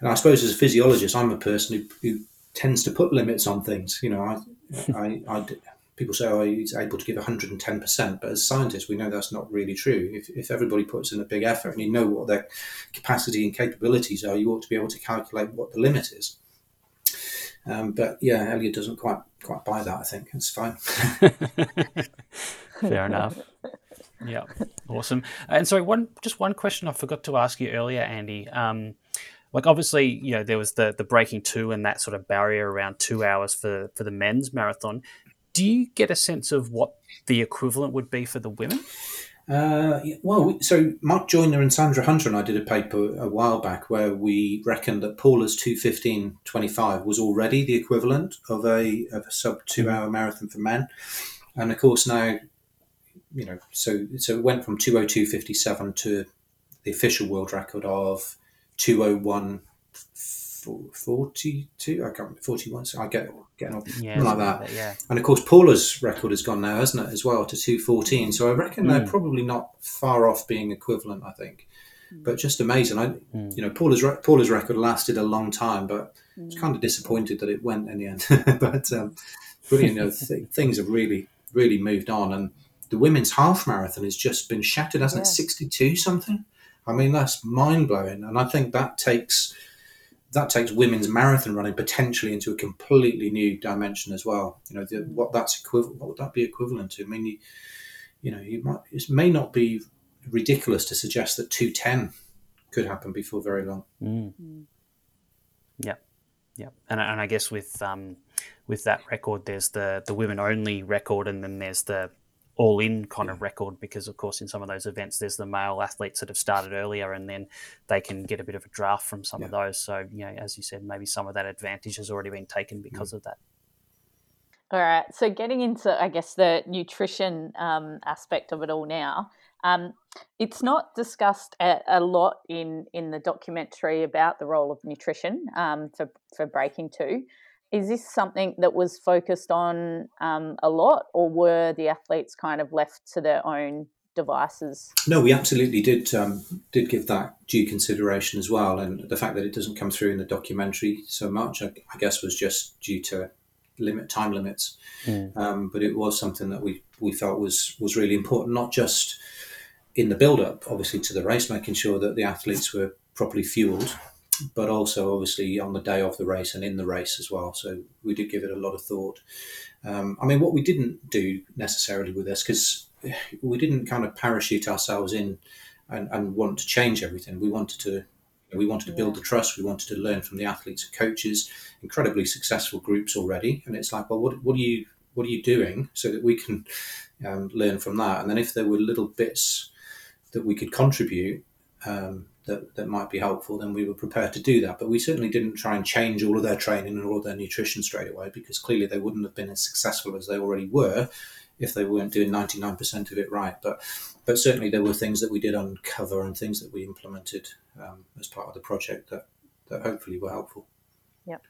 and i suppose as a physiologist i'm a person who, who tends to put limits on things you know i I, I, people say, oh, he's able to give 110%. But as scientists, we know that's not really true. If, if everybody puts in a big effort and you know what their capacity and capabilities are, you ought to be able to calculate what the limit is. Um, but yeah, Eliud doesn't quite quite buy that. I think it's fine. *laughs* Fair enough. Yeah, awesome. And sorry, one just one question I forgot to ask you earlier, Andy. Um, like obviously, you know, there was the the breaking two and that sort of barrier around two hours for for the men's marathon do you get a sense of what the equivalent would be for the women? Uh, well, so Mark Joyner and Sandra Hunter and I did a paper a while back where we reckoned that Paula's 215.25 was already the equivalent of a, of a sub two hour marathon for men. And of course, now, you know, so, so it went from 202.57 to the official world record of 201 42 i can't 41 so i get getting up yeah, like that. yeah. And of course paula's record has gone now hasn't it as well to 214 so i reckon mm. they're probably not far off being equivalent i think. Mm. but just amazing. I mm. you know paula's paula's record lasted a long time but i was kind of disappointed that it went in the end. *laughs* But um brilliant you know, *laughs* th- things have really really moved on. And the women's half marathon has just been shattered hasn't yeah. it 62 something? I mean that's mind-blowing. And i think that takes that takes women's marathon running potentially into a completely new dimension as well. You know, the, what that's equivalent, what would that be equivalent to? I mean, you, you know, you might it may not be ridiculous to suggest that two ten could happen before very long. Mm. Mm. Yeah, yeah, and and I guess with um with that record, there's the the women only record, and then there's the all in kind of record because, of course, in some of those events, there's the male athletes that have started earlier and then they can get a bit of a draft from some yeah. of those. So, you know, as you said, maybe some of that advantage has already been taken because mm. of that. All right. So, getting into, I guess, the nutrition um, aspect of it all now, um, it's not discussed a, a, lot in, in the documentary about the role of nutrition um, for, for breaking two is this something that was focused on um, a lot, or were the athletes kind of left to their own devices? No, we absolutely did um, did give that due consideration as well, and the fact that it doesn't come through in the documentary so much, I, I guess, was just due to limit time limits. Mm. Um, but it was something that we we felt was was really important, not just in the build up, obviously, to the race, making sure that the athletes were properly fueled but also obviously on the day of the race and in the race as well. So we did give it a lot of thought. Um, I mean, what we didn't do necessarily with this, because we didn't kind of parachute ourselves in and, and, want to change everything. We wanted to. We wanted to build the trust. We wanted to learn from the athletes and coaches, incredibly successful groups already. And it's like, well, what, what are you what are you doing so that we can um, learn from that? And then if there were little bits that we could contribute, um, that, that might be helpful, then we were prepared to do that. But we certainly didn't try and change all of their training and all of their nutrition straight away because clearly they wouldn't have been as successful as they already were if they weren't doing 99% of it right. But but certainly there were things that we did uncover and things that we implemented um, as part of the project that, that hopefully were helpful. Yep.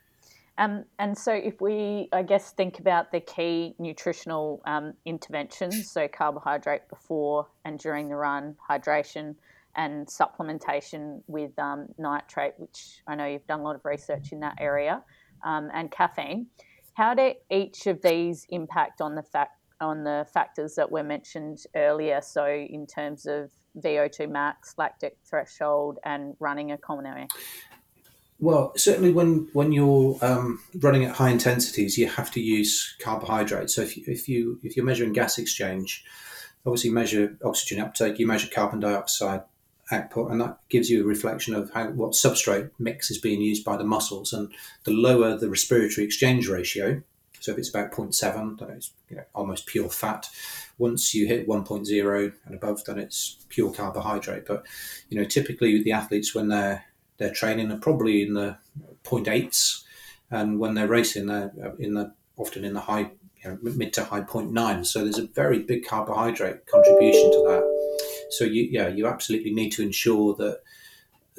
Um, and so, if we, I guess, think about the key nutritional um, interventions, so carbohydrate before and during the run, hydration, and supplementation with um, nitrate, which I know you've done a lot of research in that area, um, and caffeine. How do each of these impact on the fact on the factors that were mentioned earlier? So, in terms of VO2 max, lactic threshold, and running economy. Well, certainly when when you're um, running at high intensities, you have to use carbohydrates. So if you, if you if you're measuring gas exchange, obviously measure oxygen uptake, you measure carbon dioxide output, and that gives you a reflection of how what substrate mix is being used by the muscles. And the lower the respiratory exchange ratio, so if it's about 0.7, then it's you know, almost pure fat. Once you hit 1.0 and above, then it's pure carbohydrate. But you know, typically the athletes when they're they're training are probably in the 0.8s, and when they're racing, they're uh, in the often in the high you know, mid to high 0.9. So there's a very big carbohydrate contribution to that. So you, yeah, you absolutely need to ensure that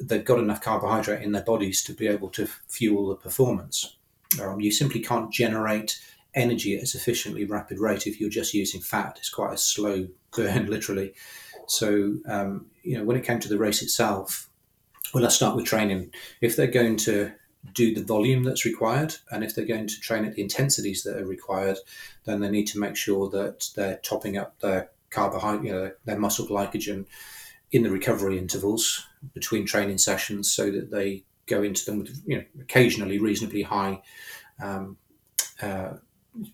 they've got enough carbohydrate in their bodies to be able to fuel the performance. Um, you simply can't generate energy at a sufficiently rapid rate if you're just using fat. It's quite a slow *laughs* burn, literally. So, um, you know, when it came to the race itself, well, let's start with training. If they're going to do the volume that's required, and if they're going to train at the intensities that are required, then they need to make sure that they're topping up their carbohydrate, you know, their muscle glycogen in the recovery intervals between training sessions, so that they go into them with, you know, occasionally reasonably high um, uh,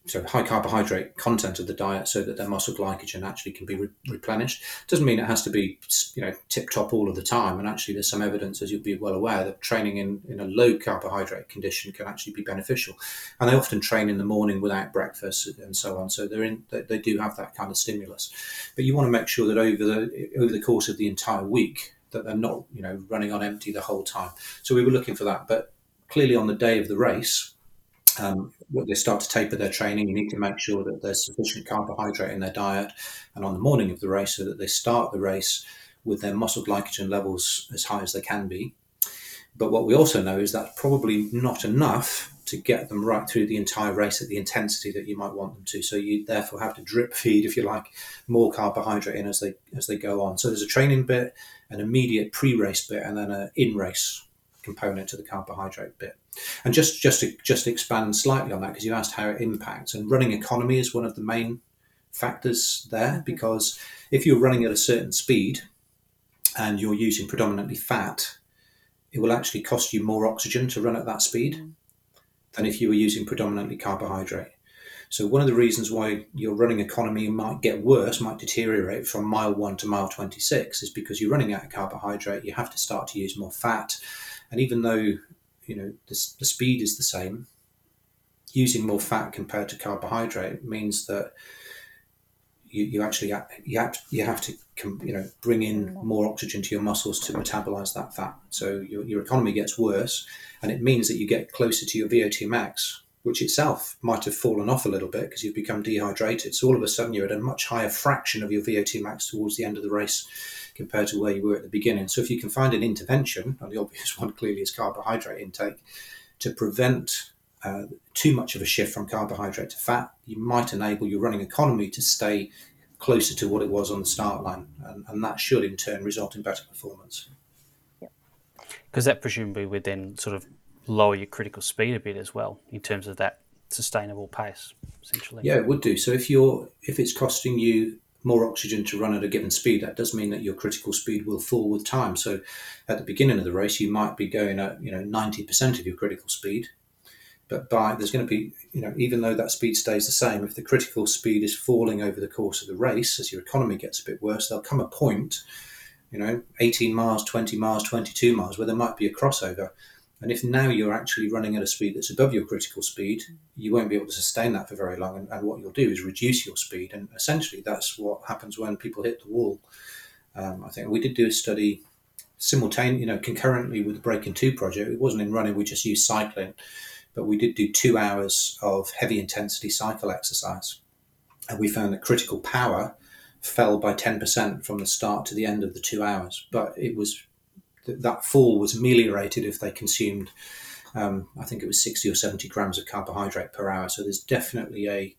so high carbohydrate content of the diet so that their muscle glycogen actually can be re- replenished. Doesn't mean it has to be you know tip top all of the time. And actually, there's some evidence, as you'll be well aware, that training in, in a low carbohydrate condition can actually be beneficial. And they often train in the morning without breakfast and so on. So they're in they, they do have that kind of stimulus. But you want to make sure that over the over the course of the entire week that they're not you know running on empty the whole time. So we were looking for that, but clearly on the day of the race um, they start to taper their training, you need to make sure that there's sufficient carbohydrate in their diet. And on the morning of the race, so that they start the race with their muscle glycogen levels as high as they can be. But what we also know is that's probably not enough to get them right through the entire race at the intensity that you might want them to. So you therefore have to drip feed, if you like, more carbohydrate in as they as they go on. So there's a training bit, an immediate pre-race bit, and then an in-race component to the carbohydrate bit. And just just to just expand slightly on that, because you asked how it impacts, and running economy is one of the main factors there. Mm-hmm. Because if you're running at a certain speed and you're using predominantly fat, it will actually cost you more oxygen to run at that speed mm. than if you were using predominantly carbohydrate. So one of the reasons why your running economy might get worse, might deteriorate from mile one to mile 26 is because you're running out of carbohydrate. You have to start to use more fat. And even though you know the, the speed is the same, using more fat compared to carbohydrate means that you, you actually you have, you have to you know bring in mm. more oxygen to your muscles to metabolize that fat. So your, your economy gets worse, and it means that you get closer to your VO2 max, which itself might have fallen off a little bit because you've become dehydrated. So all of a sudden you're at a much higher fraction of your VO2 max towards the end of the race compared to where you were at the beginning. So if you can find an intervention, and the obvious *laughs* one clearly is carbohydrate intake, to prevent uh, too much of a shift from carbohydrate to fat, you might enable your running economy to stay closer to what it was on the start line, and, and that should in turn result in better performance. Because that presumably would then sort of lower your critical speed a bit as well in terms of that sustainable pace, essentially. Yeah, it would do. So if you're if it's costing you more oxygen to run at a given speed, that does mean that your critical speed will fall with time. So at the beginning of the race, you might be going at you know ninety percent of your critical speed, but by there's going to be you know even though that speed stays the same, if the critical speed is falling over the course of the race as your economy gets a bit worse, there'll come a point, you know, eighteen miles, twenty miles, twenty two miles, where there might be a crossover and if now you're actually running at a speed that's above your critical speed, you won't be able to sustain that for very long. And, and what you'll do is reduce your speed. And essentially, that's what happens when people hit the wall. Um, I think we did do a study simultaneously, you know, concurrently with the Breaking Two project. It wasn't in running; we just used cycling, but we did do two hours of heavy intensity cycle exercise. and we found that critical power fell by 10% from the start to the end of the two hours. But it was that fall was ameliorated if they consumed, um, I think it was 60 or 70 grams of carbohydrate per hour. So there's definitely a,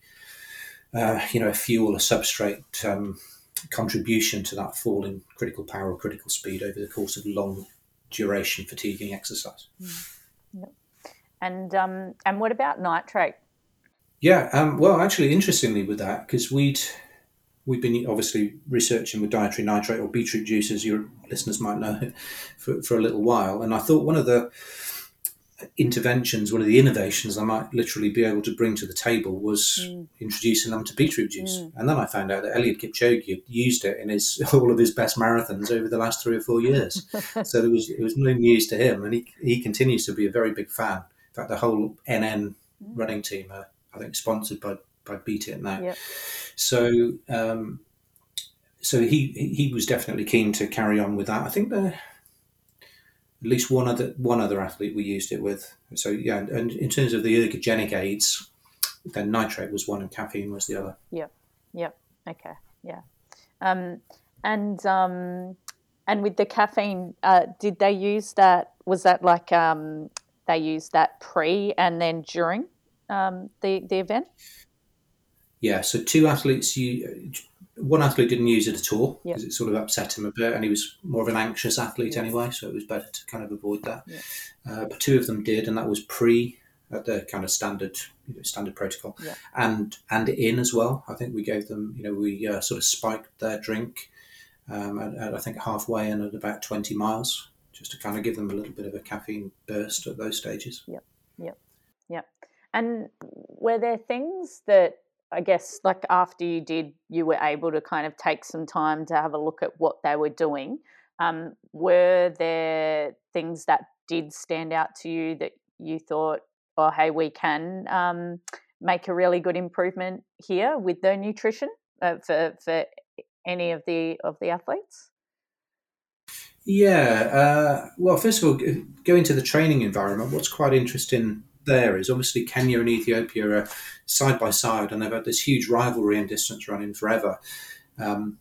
uh, you know, a fuel, a substrate um, contribution to that fall in critical power or critical speed over the course of long duration fatiguing exercise. Mm. Yep. And um, and what about nitrate? Yeah, um, well, actually, interestingly, with that, because we'd we've been obviously researching with dietary nitrate or beetroot juice, as your listeners might know, *laughs* for, for a little while. And I thought one of the interventions, one of the innovations I might literally be able to bring to the table was mm. introducing them to beetroot juice. Mm. And then I found out that Eliud Kipchoge had used it in his *laughs* all of his best marathons over the last three or four years. *laughs* so it was it was no news to him, and he he continues to be a very big fan. In fact, the whole NN running team are, I think, sponsored by by Beet It now. Yep. So um, so he he was definitely keen to carry on with that. I think the at least one other one other athlete we used it with. So yeah, and in terms of the ergogenic aids, then nitrate was one and caffeine was the other. Yep. Yep. Okay. Yeah. Um, and um, and with the caffeine, uh, did they use that? Was that like um, they used that pre and then during um, the the event? Yeah, so two athletes, you one athlete didn't use it at all because yep. it sort of upset him a bit, and he was more of an anxious athlete anyway, so it was better to kind of avoid that. Yep. Uh, but two of them did, and that was pre at the kind of standard you know, standard protocol, and and in as well. I think we gave them, you know, we uh, sort of spiked their drink um, at, at, I think halfway and at about twenty miles, just to kind of give them a little bit of a caffeine burst at those stages. Yep, yep, yep. And were there things that I guess like after you did, you were able to kind of take some time to have a look at what they were doing. Um, were there things that did stand out to you that you thought, oh, hey, we can um, make a really good improvement here with their nutrition uh, for for any of the of the athletes? Yeah, uh, well, first of all, going to the training environment. What's quite interesting there is obviously Kenya and Ethiopia are side by side, and they've had this huge rivalry and distance running forever. Um,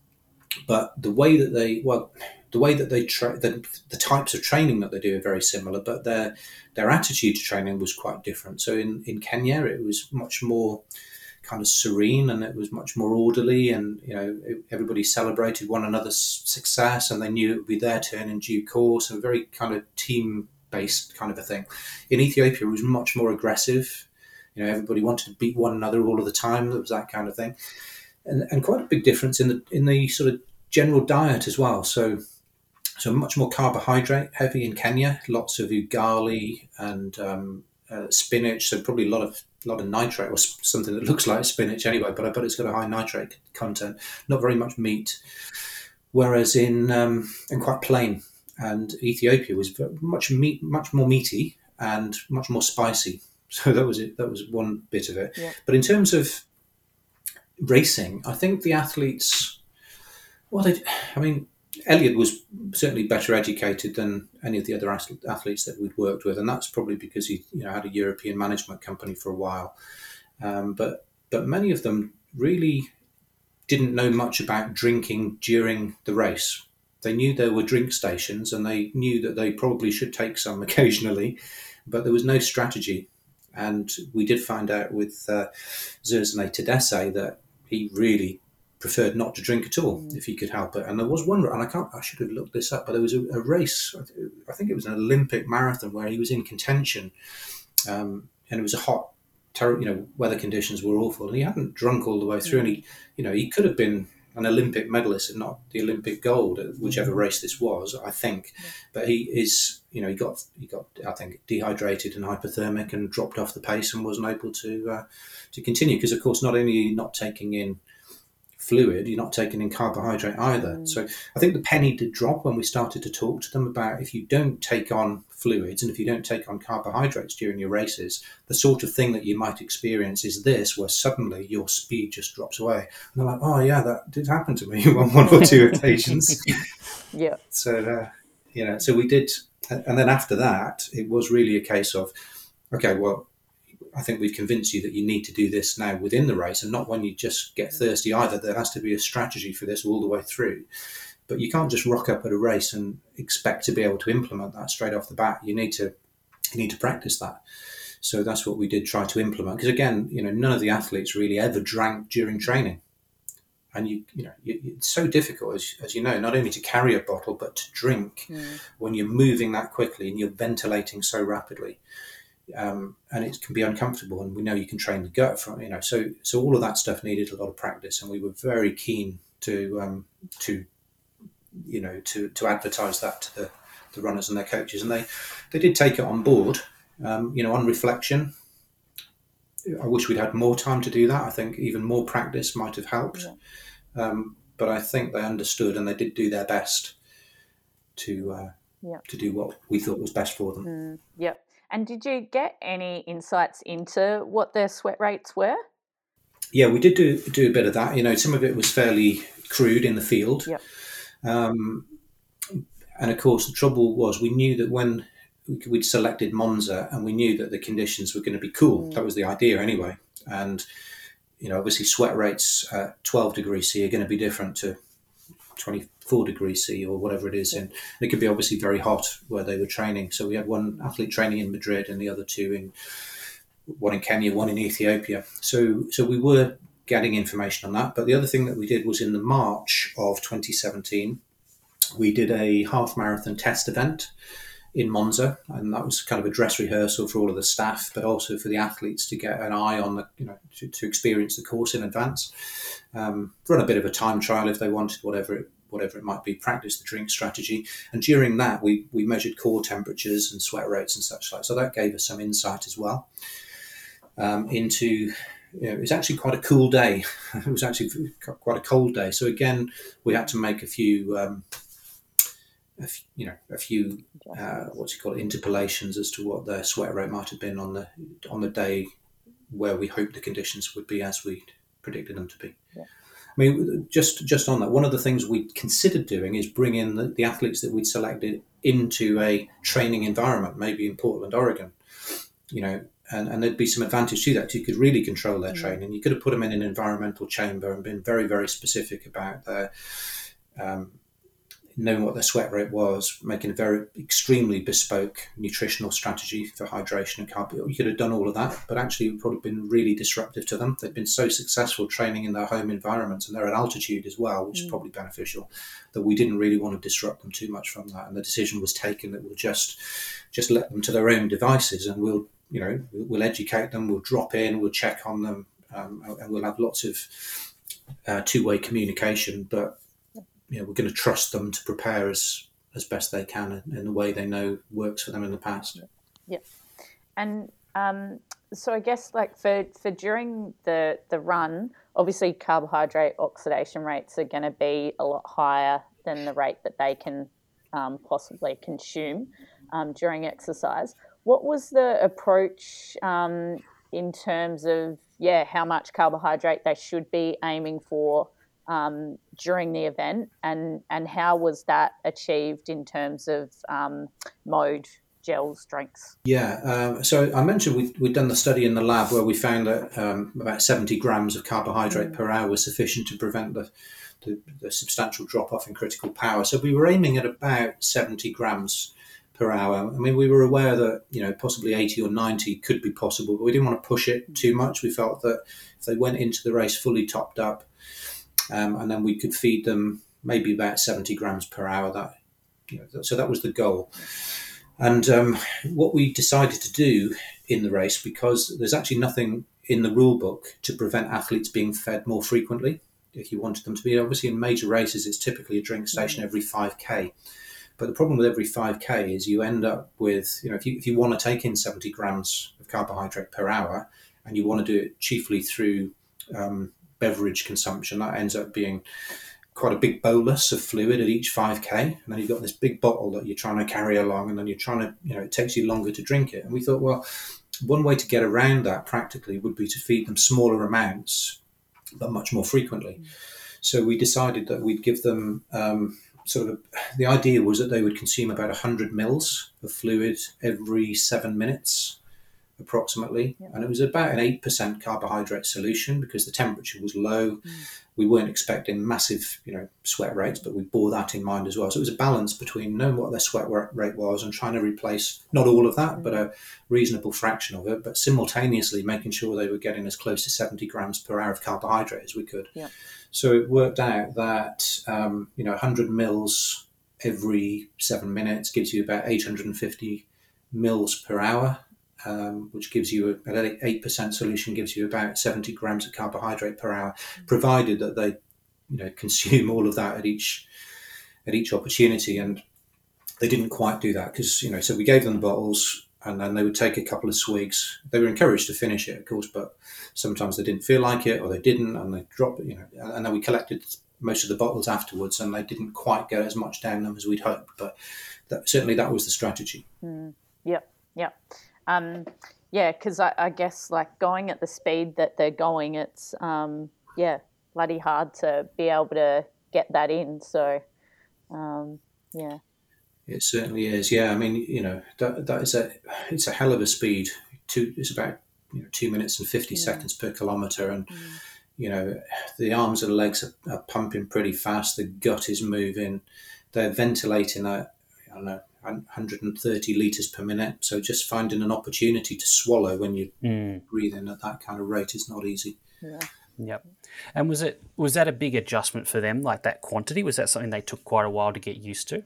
but the way that they well, the way that they tra- the, the types of training that they do are very similar, but their their attitude to training was quite different. So in in Kenya, it was much more kind of serene and it was much more orderly and you know everybody celebrated one another's success and they knew it would be their turn in due course and very kind of team based kind of a thing. In Ethiopia, it was much more aggressive. You know, everybody wanted to beat one another all of the time. There was that kind of thing, and, and quite a big difference in the in the sort of general diet as well. So, so much more carbohydrate heavy in Kenya. Lots of ugali and um, uh, spinach. So probably a lot of lot of nitrate or something that looks like spinach anyway, but I bet it's got a high nitrate content. Not very much meat. Whereas in um, and quite plain and Ethiopia was much meat, much more meaty and much more spicy. *laughs* So that was it. That was one bit of it. Yeah. But in terms of racing, I think the athletes, well, they, I mean, Eliud was certainly better educated than any of the other athletes that we'd worked with, and that's probably because he, you know, had a European management company for a while. Um, but but many of them really didn't know much about drinking during the race they knew there were drink stations and they knew that they probably should take some *laughs* occasionally, but there was no strategy. And we did find out with uh, Zersenay Tadese that he really preferred not to drink at all mm. if he could help it. And there was one, and I can't, I should have looked this up, but there was a, a race. I think it was an Olympic marathon where he was in contention, um, and it was a hot, ter- you know, weather conditions were awful, and he hadn't drunk all the way through, mm. and he, you know, he could have been an Olympic medalist and not the Olympic gold, whichever mm-hmm. race this was, I think. Yeah. But he is, you know, he got he got I think dehydrated and hypothermic and dropped off the pace and wasn't able to uh, to continue because of course not only not taking in fluid, you're not taking in carbohydrate either. Mm. So I think the penny did drop when we started to talk to them about if you don't take on fluids and if you don't take on carbohydrates during your races, the sort of thing that you might experience is this, where suddenly your speed just drops away. And they're like, oh, yeah, that did happen to me *laughs* on one or two *laughs* occasions. *laughs* yeah. So, uh, you know, so we did. And then after that, it was really a case of, okay, well, I think we've convinced you that you need to do this now within the race and not when you just get thirsty either. There has to be a strategy for this all the way through. But you can't just rock up at a race and expect to be able to implement that straight off the bat. You need to you need to practice that. So that's what we did try to implement. Because again, you know, none of the athletes really ever drank during training and you you know you, it's so difficult as, as you know not only to carry a bottle but to drink mm. when you're moving that quickly and you're ventilating so rapidly um, and it can be uncomfortable and we know you can train the gut from you know so so all of that stuff needed a lot of practice and we were very keen to um, to you know to to advertise that to the, the runners and their coaches and they they did take it on board um, you know on reflection I wish we'd had more time to do that. I think even more practice might have helped. Yeah. Um, but I think they understood and they did do their best to uh, yep. to do what we thought was best for them. Mm, yep. And did you get any insights into what their sweat rates were? Yeah, we did do do a bit of that. You know, some of it was fairly crude in the field. Yep. Um, and of course, the trouble was we knew that when we'd selected Monza and we knew that the conditions were going to be cool. Mm. That was the idea anyway. And you know, obviously, sweat rates at 12 degrees C are going to be different to 24 degrees C or whatever it is. And it could be obviously very hot where they were training. So we had one athlete training in Madrid and the other two in one in Kenya, one in Ethiopia. So so we were getting information on that. But the other thing that we did was in the March of 2017, we did a half marathon test event in Monza, and that was kind of a dress rehearsal for all of the staff, but also for the athletes to get an eye on the, you know, to, to experience the course in advance, um, run a bit of a time trial if they wanted, whatever it, whatever it might be, practice the drink strategy, and during that we we measured core temperatures and sweat rates and such like. So that gave us some insight as well um, into. You know, it was actually quite a cool day. *laughs* it was actually quite a cold day. So again, we had to make a few um, you know a few uh, what's it called interpolations as to what their sweat rate might have been on the on the day where we hoped the conditions would be as we predicted them to be. I mean, just just on that, one of the things we considered doing is bring in the, the athletes that we'd selected into a training environment, maybe in Portland, Oregon. You know, and, and there'd be some advantage to that. You could really control their mm. training. You could have put them in an environmental chamber and been very, very specific about their um, knowing what their sweat rate was, making a very extremely bespoke nutritional strategy for hydration and carb. You could have done all of that, but actually it would probably been really disruptive to them. They've been so successful training in their home environments and they're at altitude as well, which mm. is probably beneficial, that we didn't really want to disrupt them too much from that. And the decision was taken that we'll just just let them to their own devices and we'll you know we'll educate them, we'll drop in, we'll check on them, um, and we'll have lots of uh, two-way communication, but you know, we're going to trust them to prepare as as best they can in the way they know works for them in the past. Yeah, and um, so I guess like for for during the the run, obviously carbohydrate oxidation rates are going to be a lot higher than the rate that they can um, possibly consume um, during exercise. What was the approach um, in terms of yeah how much carbohydrate they should be aiming for? Um, during the event, and and how was that achieved in terms of um, mode gels drinks? Yeah, um, so I mentioned we we'd done the study in the lab where we found that um, about seventy grams of carbohydrate per hour was sufficient to prevent the, the, the substantial drop off in critical power. So we were aiming at about seventy grams per hour. I mean, we were aware that you know possibly eighty or ninety could be possible, but we didn't want to push it too much. We felt that if they went into the race fully topped up, um, and then we could feed them maybe about 70 grams per hour. That you know, so that was the goal. And um, what we decided to do in the race, because there's actually nothing in the rule book to prevent athletes being fed more frequently. If you wanted them to be, obviously in major races, it's typically a drink station every 5k. But the problem with every 5k is you end up with, you know, if you, if you want to take in 70 grams of carbohydrate per hour and you want to do it chiefly through um, beverage consumption, that ends up being quite a big bolus of fluid at each 5k and then you've got this big bottle that you're trying to carry along and then you're trying to you know it takes you longer to drink it. And we thought well one way to get around that practically would be to feed them smaller amounts but much more frequently. So we decided that we'd give them um, sort of the idea was that they would consume about 100 mils of fluid every seven minutes approximately, and it was about an eight percent carbohydrate solution because the temperature was low. Mm. We weren't expecting massive, you know, sweat rates, but we bore that in mind as well. So it was a balance between knowing what their sweat rate was and trying to replace not all of that, mm. but a reasonable fraction of it, but simultaneously making sure they were getting as close to seventy grams per hour of carbohydrate as we could. Yeah. So it worked out that um, you know 100 mils every seven minutes gives you about 850 mils per hour um, which gives you a, an eight percent solution gives you about seventy grams of carbohydrate per hour, mm-hmm. provided that they, you know, consume all of that at each at each opportunity. And they didn't quite do that because you know, so we gave them the bottles. And then they would take a couple of swigs. They were encouraged to finish it, of course, but sometimes they didn't feel like it, or they didn't, and they dropped. You know, and then we collected most of the bottles afterwards, and they didn't quite get as much down them as we'd hoped. But that, certainly, that was the strategy. Mm. Yep, yep. Um, yeah, because I, I, guess like going at the speed that they're going, it's um, yeah, bloody hard to be able to get that in. So um, yeah, it certainly is. Yeah, I mean, you know, that that is a it's a hell of a speed. Two, it's about you know, two minutes and fifty yeah. seconds per kilometer, and mm. you know, the arms and legs are, are pumping pretty fast. The gut is moving. They're ventilating at I don't know 130 liters per minute. So just finding an opportunity to swallow when you're mm. breathing at that kind of rate is not easy. Yeah. Yep. And was it was that a big adjustment for them, like that quantity? Was that something they took quite a while to get used to?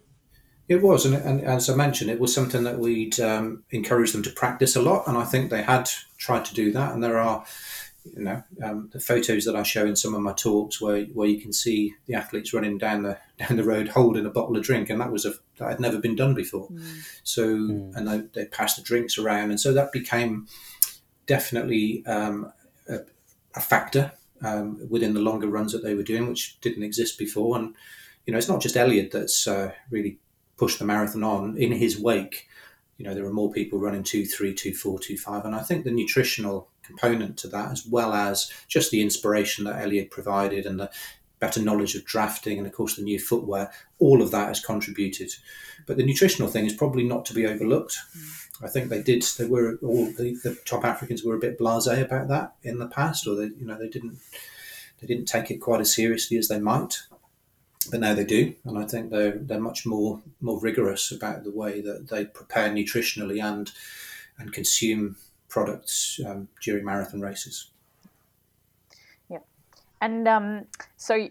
It was, and, and as I mentioned, it was something that we'd um, encouraged them to practice a lot, and I think they had tried to do that. And there are you know um, the photos that I show in some of my talks where where you can see the athletes running down the *laughs* down the road holding a bottle of drink, and that was a that had never been done before. Mm. So mm. and they, they passed the drinks around, and so that became definitely um, a, a, factor um, within the longer runs that they were doing, which didn't exist before. And you know, it's not just Eliud that's uh, really pushed the marathon on. In his wake, you know, there are more people running two, three, two, four, two, five, and I think the nutritional component to that, as well as just the inspiration that Eliud provided and the better knowledge of drafting and of course the new footwear all of that has contributed. But the nutritional thing is probably not to be overlooked. I think they did they were all the, the, top africans were a bit blasé about that in the past or they you know they didn't they didn't take it quite as seriously as they might. But now they do and i think they're they're much more more rigorous about the way that they prepare nutritionally and and consume products um, during marathon races. Yeah, and um, so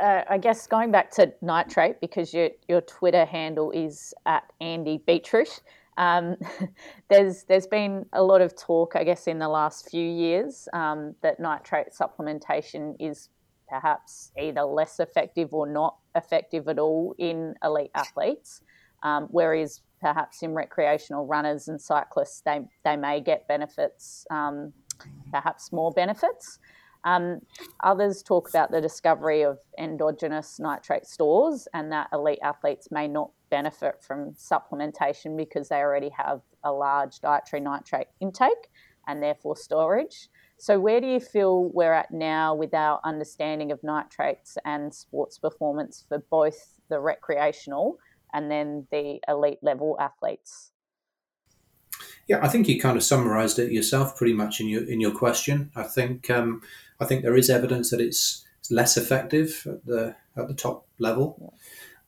uh, I guess going back to nitrate because your your Twitter handle is at Andy Beetroot. Um, *laughs* there's there's been a lot of talk, I guess, in the last few years um, that nitrate supplementation is perhaps either less effective or not effective at all in elite athletes, um, whereas perhaps in recreational runners and cyclists, they, they may get benefits, um, perhaps more benefits. Um, others talk about the discovery of endogenous nitrate stores and that elite athletes may not benefit from supplementation because they already have a large dietary nitrate intake and therefore storage. So, where do you feel we're at now with our understanding of nitrates and sports performance for both the recreational and then the elite level athletes. Yeah, I think you kind of summarised it yourself pretty much in your in your question. I think um, I think there is evidence that it's less effective at the at the top level, yeah.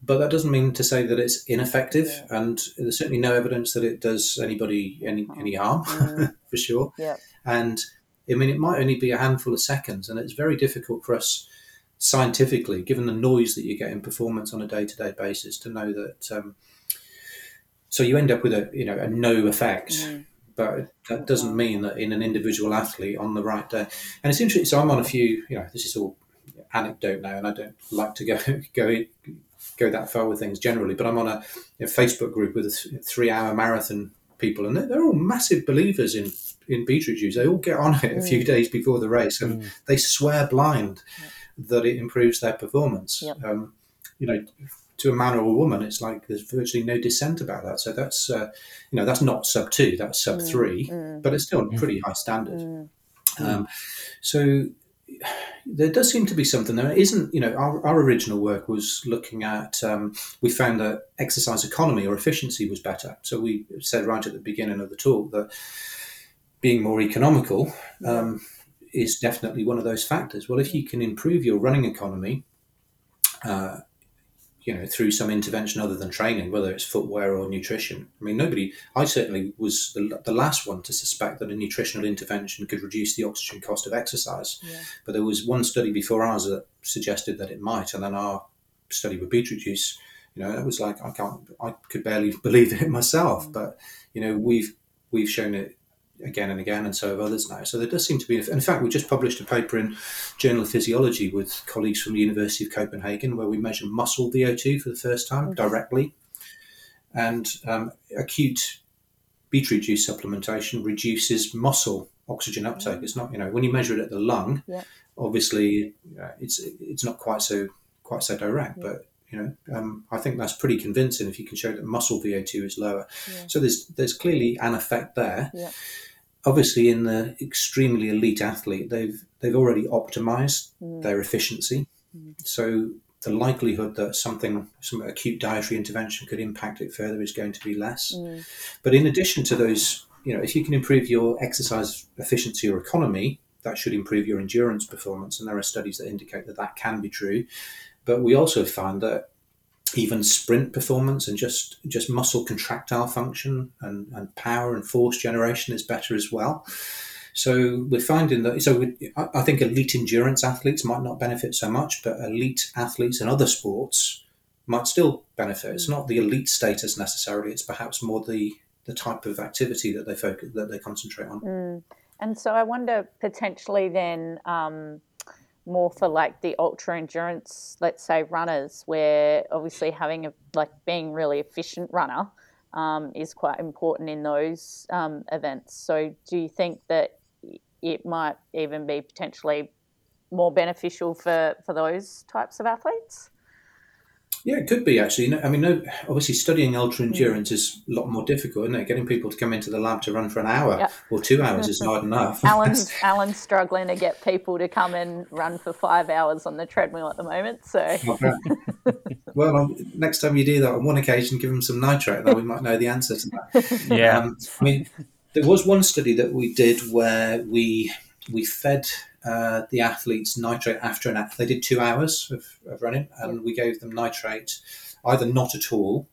but that doesn't mean to say that it's ineffective. Yeah. And there's certainly no evidence that it does anybody any any harm, mm. *laughs* for sure. Yeah. And I mean, it might only be a handful of seconds, and it's very difficult for us scientifically, given the noise that you get in performance on a day to day basis, to know that. Um, so you end up with a you know a no effect, mm. but that doesn't mean that in an individual athlete on the right day. And it's interesting. So I'm on a few. You know, this is all anecdote now, and I don't like to go *laughs* go go that far with things generally. But I'm on a, a Facebook group with a three hour marathon people, and they're, they're all massive believers in in beetroot juice. They all get on it a few mm. days before the race, and mm. they swear blind that it improves their performance. Yep. Um, you know, to a man or a woman, it's like there's virtually no dissent about that. So that's uh, you know that's not sub two, that's sub mm, three, mm. but it's still a pretty high standard. Mm. Um, so there does seem to be something there. Isn't you know our, our original work was looking at um, we found that exercise economy or efficiency was better. So we said right at the beginning of the talk that being more economical um, is definitely one of those factors. Well, if you can improve your running economy, uh, you know, through some intervention other than training, whether it's footwear or nutrition. I mean, nobody, I certainly was the, the last one to suspect that a nutritional intervention could reduce the oxygen cost of exercise. Yeah. But there was one study before ours that suggested that it might, and then our study with beetroot juice, you know, it was like I can't, I could barely believe it *laughs* myself. Mm. But you know, we've we've shown it again and again, and so have others now. So there does seem to be. In fact, we just published a paper in Journal of Physiology with colleagues from the University of Copenhagen where we measure muscle VO2 for the first time directly, and um, acute beetroot juice supplementation reduces muscle oxygen uptake. It's not, you know, when you measure it at the lung, yeah. obviously uh, it's it's not quite so quite so direct, yeah. but you know, um, I think that's pretty convincing if you can show that muscle VO2 is lower. Yeah. So there's there's clearly an effect there. Obviously in the extremely elite athlete, they've they've already optimized mm. their efficiency. Mm. So the likelihood that something some acute dietary intervention could impact it further is going to be less. Mm. But in addition to those, you know, if you can improve your exercise efficiency or economy, that should improve your endurance performance. And there are studies that indicate that that can be true. But we also find that even sprint performance and just just muscle contractile function and, and power and force generation is better as well. So we're finding that. So we, I think elite endurance athletes might not benefit so much, but elite athletes in other sports might still benefit. It's not the elite status necessarily. It's perhaps more the the type of activity that they focus that they concentrate on. Mm. And so I wonder potentially then. Um, more for like the ultra endurance, let's say runners, where obviously having a like being really efficient runner um, is quite important in those um, events. So, do you think that it might even be potentially more beneficial for for those types of athletes? Yeah, it could be actually. I mean, no, obviously, studying ultra hmm. endurance is a lot more difficult, isn't it? Getting people to come into the lab to run for an hour yep. or two hours is not enough. Alan's *laughs* Alan's struggling to get people to come and run for five hours on the treadmill at the moment. So, well, um, next time you do that, on one occasion, give them some nitrate, though we might know the answer to that. *laughs* Yeah, um, I mean, there was one study that we did where we we fed uh, the athletes nitrate after an act. They did two hours of, of running, and we gave them nitrate either not at all,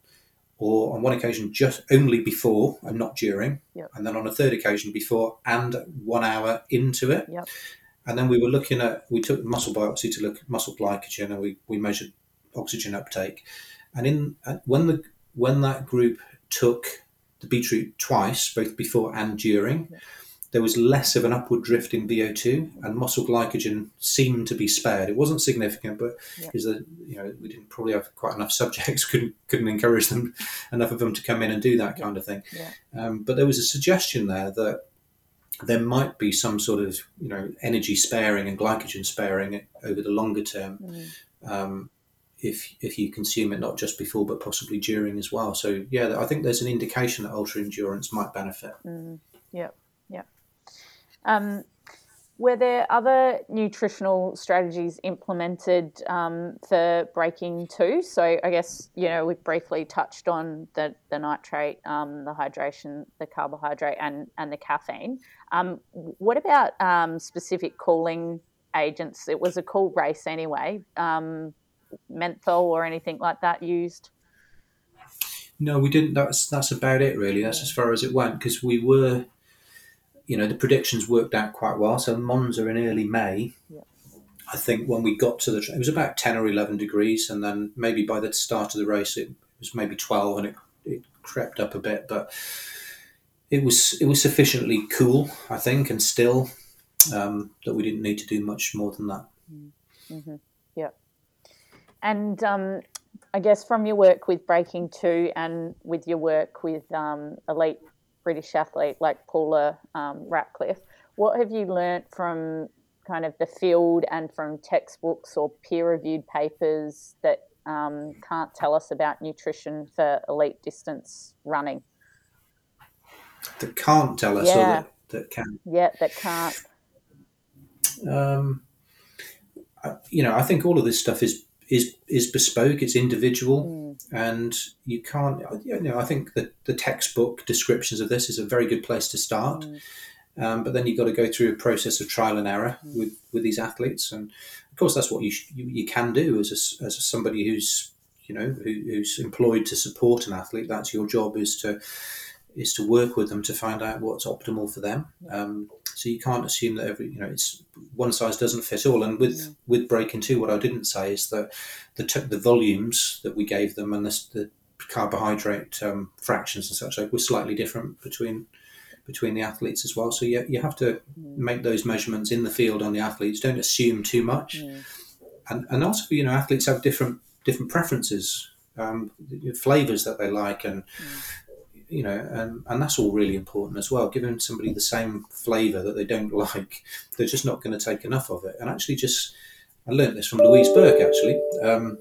or on one occasion just only before and not during, and then on a third occasion before and one hour into it. And then we were looking at we took muscle biopsy to look at muscle glycogen, and we, we measured oxygen uptake. And in uh, when the when that group took the beetroot twice, both before and during. There was less of an upward drift in VO2, and muscle glycogen seemed to be spared. It wasn't significant, but yeah. is that you know we didn't probably have quite enough subjects, *laughs* couldn't couldn't encourage them enough of them to come in and do that kind of thing. Yeah. Um, but there was a suggestion there that there might be some sort of you know energy sparing and glycogen sparing over the longer term. Mm. Um, if, if you consume it not just before but possibly during as well. So yeah, I think there's an indication that ultra endurance might benefit. Mm. Yeah. Um, were there other nutritional strategies implemented um, for breaking two? So I guess you know we've briefly touched on the the nitrate, um, the hydration, the carbohydrate, and and the caffeine. Um, what about um, specific cooling agents? It was a cool race anyway. Um, menthol or anything like that used? No, we didn't. That's that's about it really. That's as far as it went because we were you know, the predictions worked out quite well. So Monza in early May. Yeah. I think when we got to the, it was about 10 or 11 degrees. And then maybe by the start of the race, it was maybe 12 and it, it crept up a bit. But it was, it was sufficiently cool, I think, and still um, that we didn't need to do much more than that. Mm-hmm. Yeah. And um, I guess from your work with Breaking Two and with your work with um, Elite British athlete like Paula um, Radcliffe. What have you learnt from kind of the field and from textbooks or peer reviewed papers that um, can't tell us about nutrition for elite distance running? That can't tell us, yeah. or that, that can? Yeah, that can't. Um, you know, I think all of this stuff is is is bespoke. It's individual, mm. and you can't. You know, I think that the textbook descriptions of this is a very good place to start. Mm. Um, but then you've got to go through a process of trial and error mm. with, with these athletes, and of course that's what you sh- you, you, can do as a, as somebody who's you know who, who's employed to support an athlete. That's your job is to is to work with them to find out what's optimal for them. Um, so you can't assume that every you know it's one size doesn't fit all. And with mm. with breaking two, what I didn't say is that the t- the volumes that we gave them and the, the carbohydrate um, fractions and such like were slightly different between between the athletes as well. So you, you have to mm. make those measurements in the field on the athletes. Don't assume too much. Mm. And, and also, you know, athletes have different different preferences, um, flavors that they like, and mm you know, and, and that's all really important as well. Giving somebody the same flavour that they don't *laughs* like, they're just not going to take enough of it. And actually, just I learned this from Louise Burke actually. Um,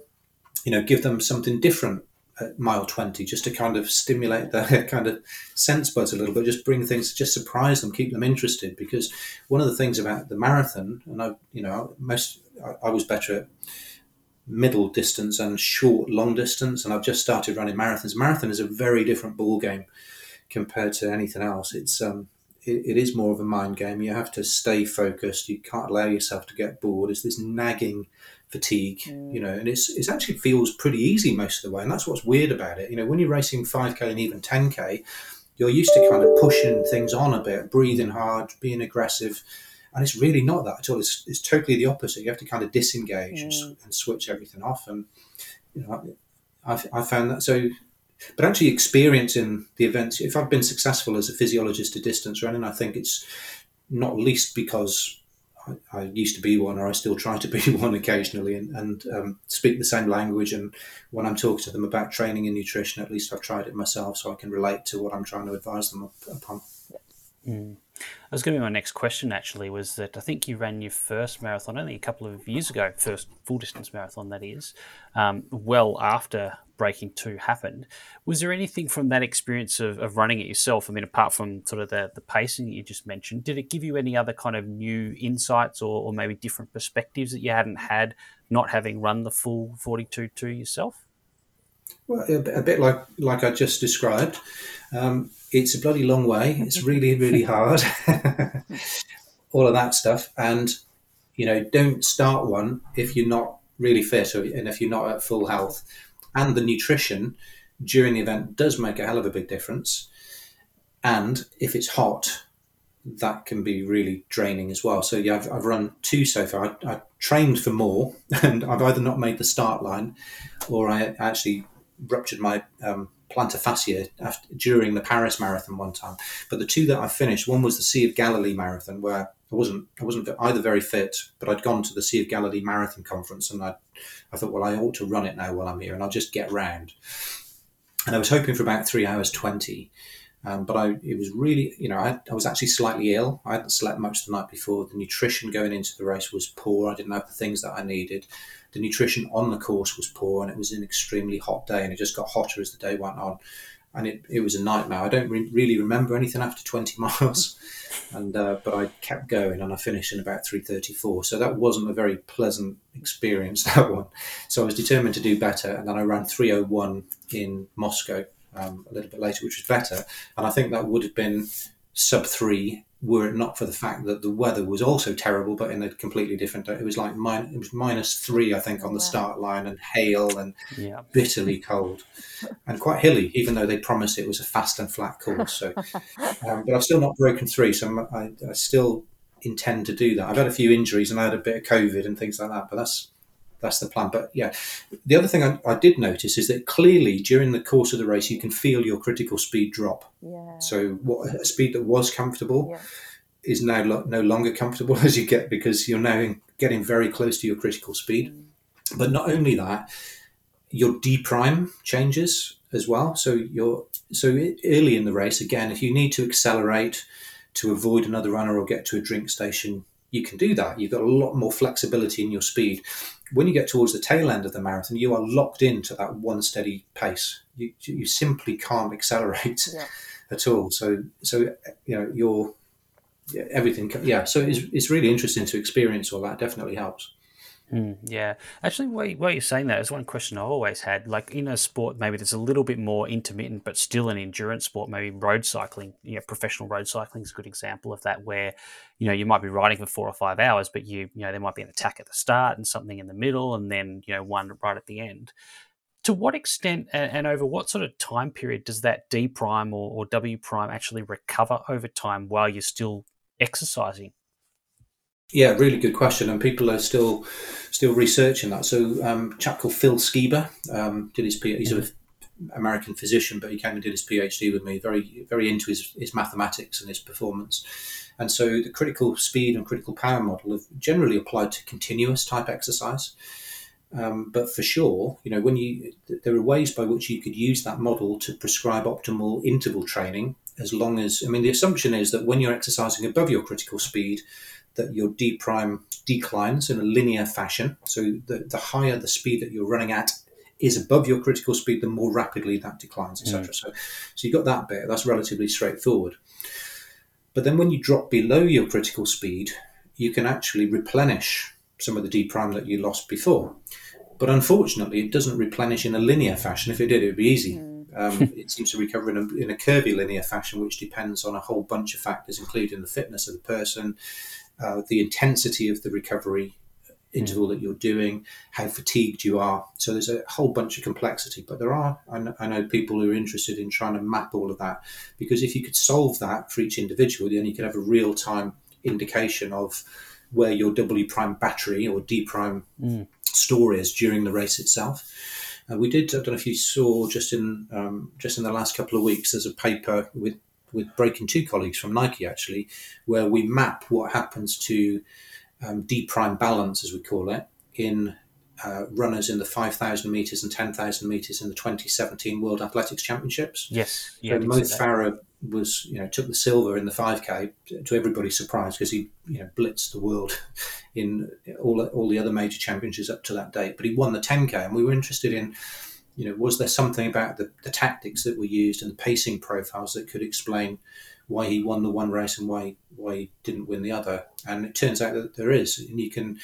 you know, give them something different at mile 20 just to kind of stimulate their *laughs* kind of sense buds a little bit, just bring things, just surprise them, keep them interested. Because one of the things about the marathon, and I, you know, most I, I was better at middle distance and short long distance and i've just started running marathons. Marathon is a very different ball game compared to anything else. It's um it, it is more of a mind game. You have to stay focused. You can't allow yourself to get bored. It's this nagging fatigue mm. you know and it's it actually feels pretty easy most of the way and that's what's weird about it. You know when you're racing 5k and even 10k you're used to kind of pushing things on a bit breathing hard being aggressive and it's really not that at all. It's, it's totally the opposite. You have to kind of disengage mm. and, and, switch everything off. And you know, I've, I found that so. But actually, experiencing the events, if I've been successful as a physiologist to distance running, I think it's not least because I, I, used to be one, or I still try to be *laughs* one occasionally, and, and um, speak the same language. And when I'm talking to them about training and nutrition, at least I've tried it myself, so I can relate to what I'm trying to advise them upon. Mm. That was going to be my next question. Actually, was that I think you ran your first marathon only a couple of years ago, first full distance marathon that is, um, well after breaking two happened. Was there anything from that experience of, of running it yourself? I mean, apart from sort of the, the pacing that you just mentioned, did it give you any other kind of new insights or, or maybe different perspectives that you hadn't had not having run the full 42 2 yourself? Well, a, a bit like like I just described. Um, it's a bloody long way. It's really, really *laughs* hard. *laughs* All of that stuff. And, you know, don't start one if you're not really fit or, and if you're not at full health. And the nutrition during the event does make a hell of a big difference. And if it's hot, that can be really draining as well. So yeah, I've, I've run two so far. I, I, trained for more, *laughs* and I've either not made the start line, or I actually ruptured my um, plantar fascia after, during the Paris marathon one time. But the two that I finished, one was the Sea of Galilee marathon, where I wasn't I wasn't either very fit, but I'd gone to the Sea of Galilee marathon conference, and I I thought, well, I ought to run it now while I'm here, and I'll just get round. And I was hoping for about three hours twenty. Um, but I, it was really, you know, I, I, was actually slightly ill. I hadn't slept much the night before. The nutrition going into the race was poor. I didn't have the things that I needed the nutrition on the course was poor and it was an extremely hot day and it just got hotter as the day went on. And it, it was a nightmare. I don't re- really remember anything after 20 *laughs* miles. And uh, but i kept going and i finished in about 334 so that wasn't a very pleasant experience *laughs* that one. So i was determined to do better and then i ran 301 in moscow um, a little bit later which was better. And i think that would have been sub three were it not for the fact that the weather was also terrible, but in a completely different. It was like min- it was minus three, I think, on the start line, and hail and yeah. bitterly cold, and quite hilly. Even though they promised it was a fast and flat course, so *laughs* um, but I've still not broken three, so I, I, still intend to do that. I've had a few injuries and I had a bit of COVID and things like that, but that's that's the plan. But yeah, the other thing I, I, did notice is that clearly during the course of the race, you can feel your critical speed drop. Yeah. So what a speed that was comfortable yeah. is now lo- no longer comfortable *laughs* as you get because you're now getting very close to your critical speed. Mm. But not only that, your D prime changes as well. So you're so early in the race again. If you need to accelerate to avoid another runner or get to a drink station, you can do that. You've got a lot more flexibility in your speed when you get towards the tail end of the marathon, you are locked into that one steady pace. You, you simply can't accelerate yeah. *laughs* at all. So, so you know, you're everything. Yeah. So it's, it's really interesting to experience all that. Definitely helps. Mm, yeah, actually, while, you're saying that, there's one question I've always had. Like in a sport, maybe there's a little bit more intermittent, but still an endurance sport. Maybe road cycling. You know, professional road cycling is a good example of that, where you know you might be riding for four or five hours, but you you know there might be an attack at the start and something in the middle, and then you know one right at the end. To what extent and, and over what sort of time period does that D prime or, or W prime actually recover over time while you're still exercising? Yeah, really good question, and people are still still researching that. So, um, a chap called Phil Skiba um, did his PhD. He's an American physician, but he came and did his PhD with me. Very very into his, his mathematics and his performance, and so the critical speed and critical power model have generally applied to continuous type exercise. Um, but for sure, you know, when you there are ways by which you could use that model to prescribe optimal interval training. As long as I mean, the assumption is that when you're exercising above your critical speed, that your D prime declines in a linear fashion. So the, the higher the speed that you're running at is above your critical speed, the more rapidly that declines, etc. Mm. So, so you've got that bit. That's relatively straightforward. But then when you drop below your critical speed, you can actually replenish some of the D prime that you lost before. But unfortunately, it doesn't replenish in a linear fashion. If it did, it would be easy. Mm. Um, *laughs* it seems to recover in a, in a curvilinear fashion, which depends on a whole bunch of factors, including the fitness of the person, uh, the intensity of the recovery interval that you're doing, how fatigued you are. So there's a whole bunch of complexity. But there are, I know, I know, people who are interested in trying to map all of that because if you could solve that for each individual, then you could have a real time indication of where your W prime battery or D prime mm. store is during the race itself. Uh, we did. I don't know if you saw just in um, just in the last couple of weeks. There's a paper with with Breaking Two colleagues from Nike actually, where we map what happens to um, D prime balance, as we call it, in uh, runners in the 5,000 meters and 10,000 meters in the 2017 World Athletics Championships. Yes, yeah. So Mo Farah was, you know, took the silver in the 5K to everybody's surprise because he, you know, blitzed the world *laughs* in all all the other major championships up to that date. But he won the 10K, and we were interested in you know, was there something about the, the tactics that were used and the pacing profiles that could explain why he won the one race and why why he didn't win the other? And it turns out that there is, and you can,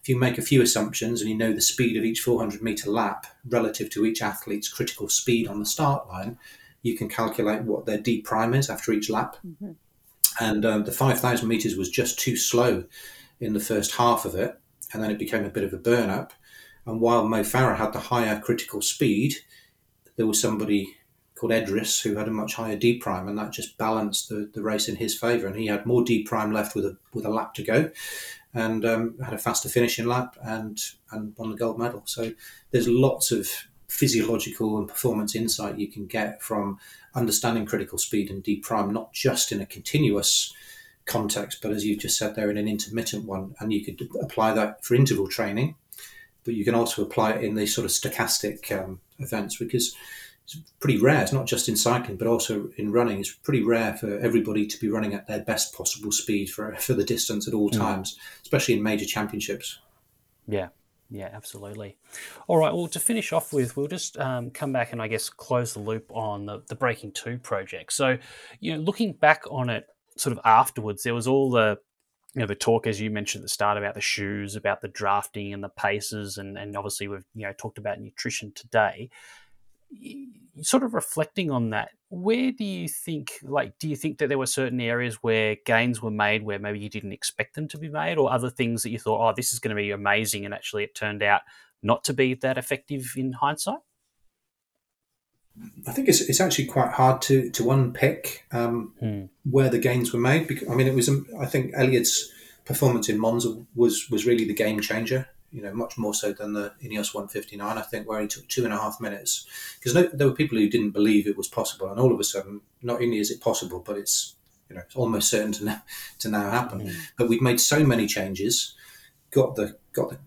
if you make a few assumptions and you know the speed of each 400 meter lap relative to each athlete's critical speed on the start line, you can calculate what their D prime is after each lap. Mm-hmm. And um, the 5,000 meters was just too slow in the first half of it, and then it became a bit of a burn up and while Mo Farah had the higher critical speed, there was somebody called Edris who had a much higher D prime, and that just balanced the, the race in his favour. And he had more D prime left with a with a lap to go, and um, had a faster finishing lap and and won the gold medal. So there's lots of physiological and performance insight you can get from understanding critical speed and D prime, not just in a continuous context, but as you just said there, in an intermittent one. And you could apply that for interval training but you can also apply it in these sort of stochastic um, events because it's pretty rare. It's not just in cycling, but also in running. It's pretty rare for everybody to be running at their best possible speed for for the distance at all mm. times, especially in major championships. Yeah, yeah, absolutely. All right. Well, to finish off with, we'll just um, come back and I guess close the loop on the, the Breaking Two project. So, you know, looking back on it, sort of afterwards, there was all the you know the talk as you mentioned at the start about the shoes about the drafting and the paces and, and obviously we've you know talked about nutrition today sort of reflecting on that where do you think like do you think that there were certain areas where gains were made where maybe you didn't expect them to be made or other things that you thought oh this is going to be amazing and actually it turned out not to be that effective in hindsight I think it's, it's actually quite hard to to unpick um, hmm. where the gains were made. Because I mean, it was um, I think Eliud's performance in Monza was was really the game changer. You know, much more so than the Ineos 159. I think where he took two and a half minutes because no, there were people who didn't believe it was possible, and all of a sudden, not only is it possible, but it's you know it's almost certain to now, to now happen. Hmm. But we've made so many changes, got the got the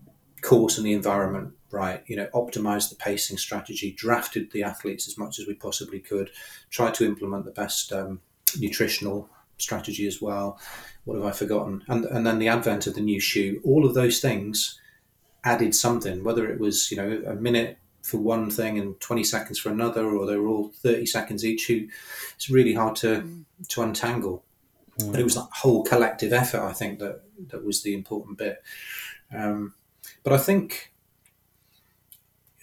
course and the environment right, you know, optimized the pacing strategy, drafted the athletes as much as we possibly could, tried to implement the best um, nutritional strategy as well. What have I forgotten? And and then the advent of the new shoe, all of those things added something, whether it was, you know, a minute for one thing and 20 seconds for another, or they were all 30 seconds each. Who it's really hard to mm. to untangle. Mm. But it was that whole collective effort, I think, that that was the important bit. Um, but I think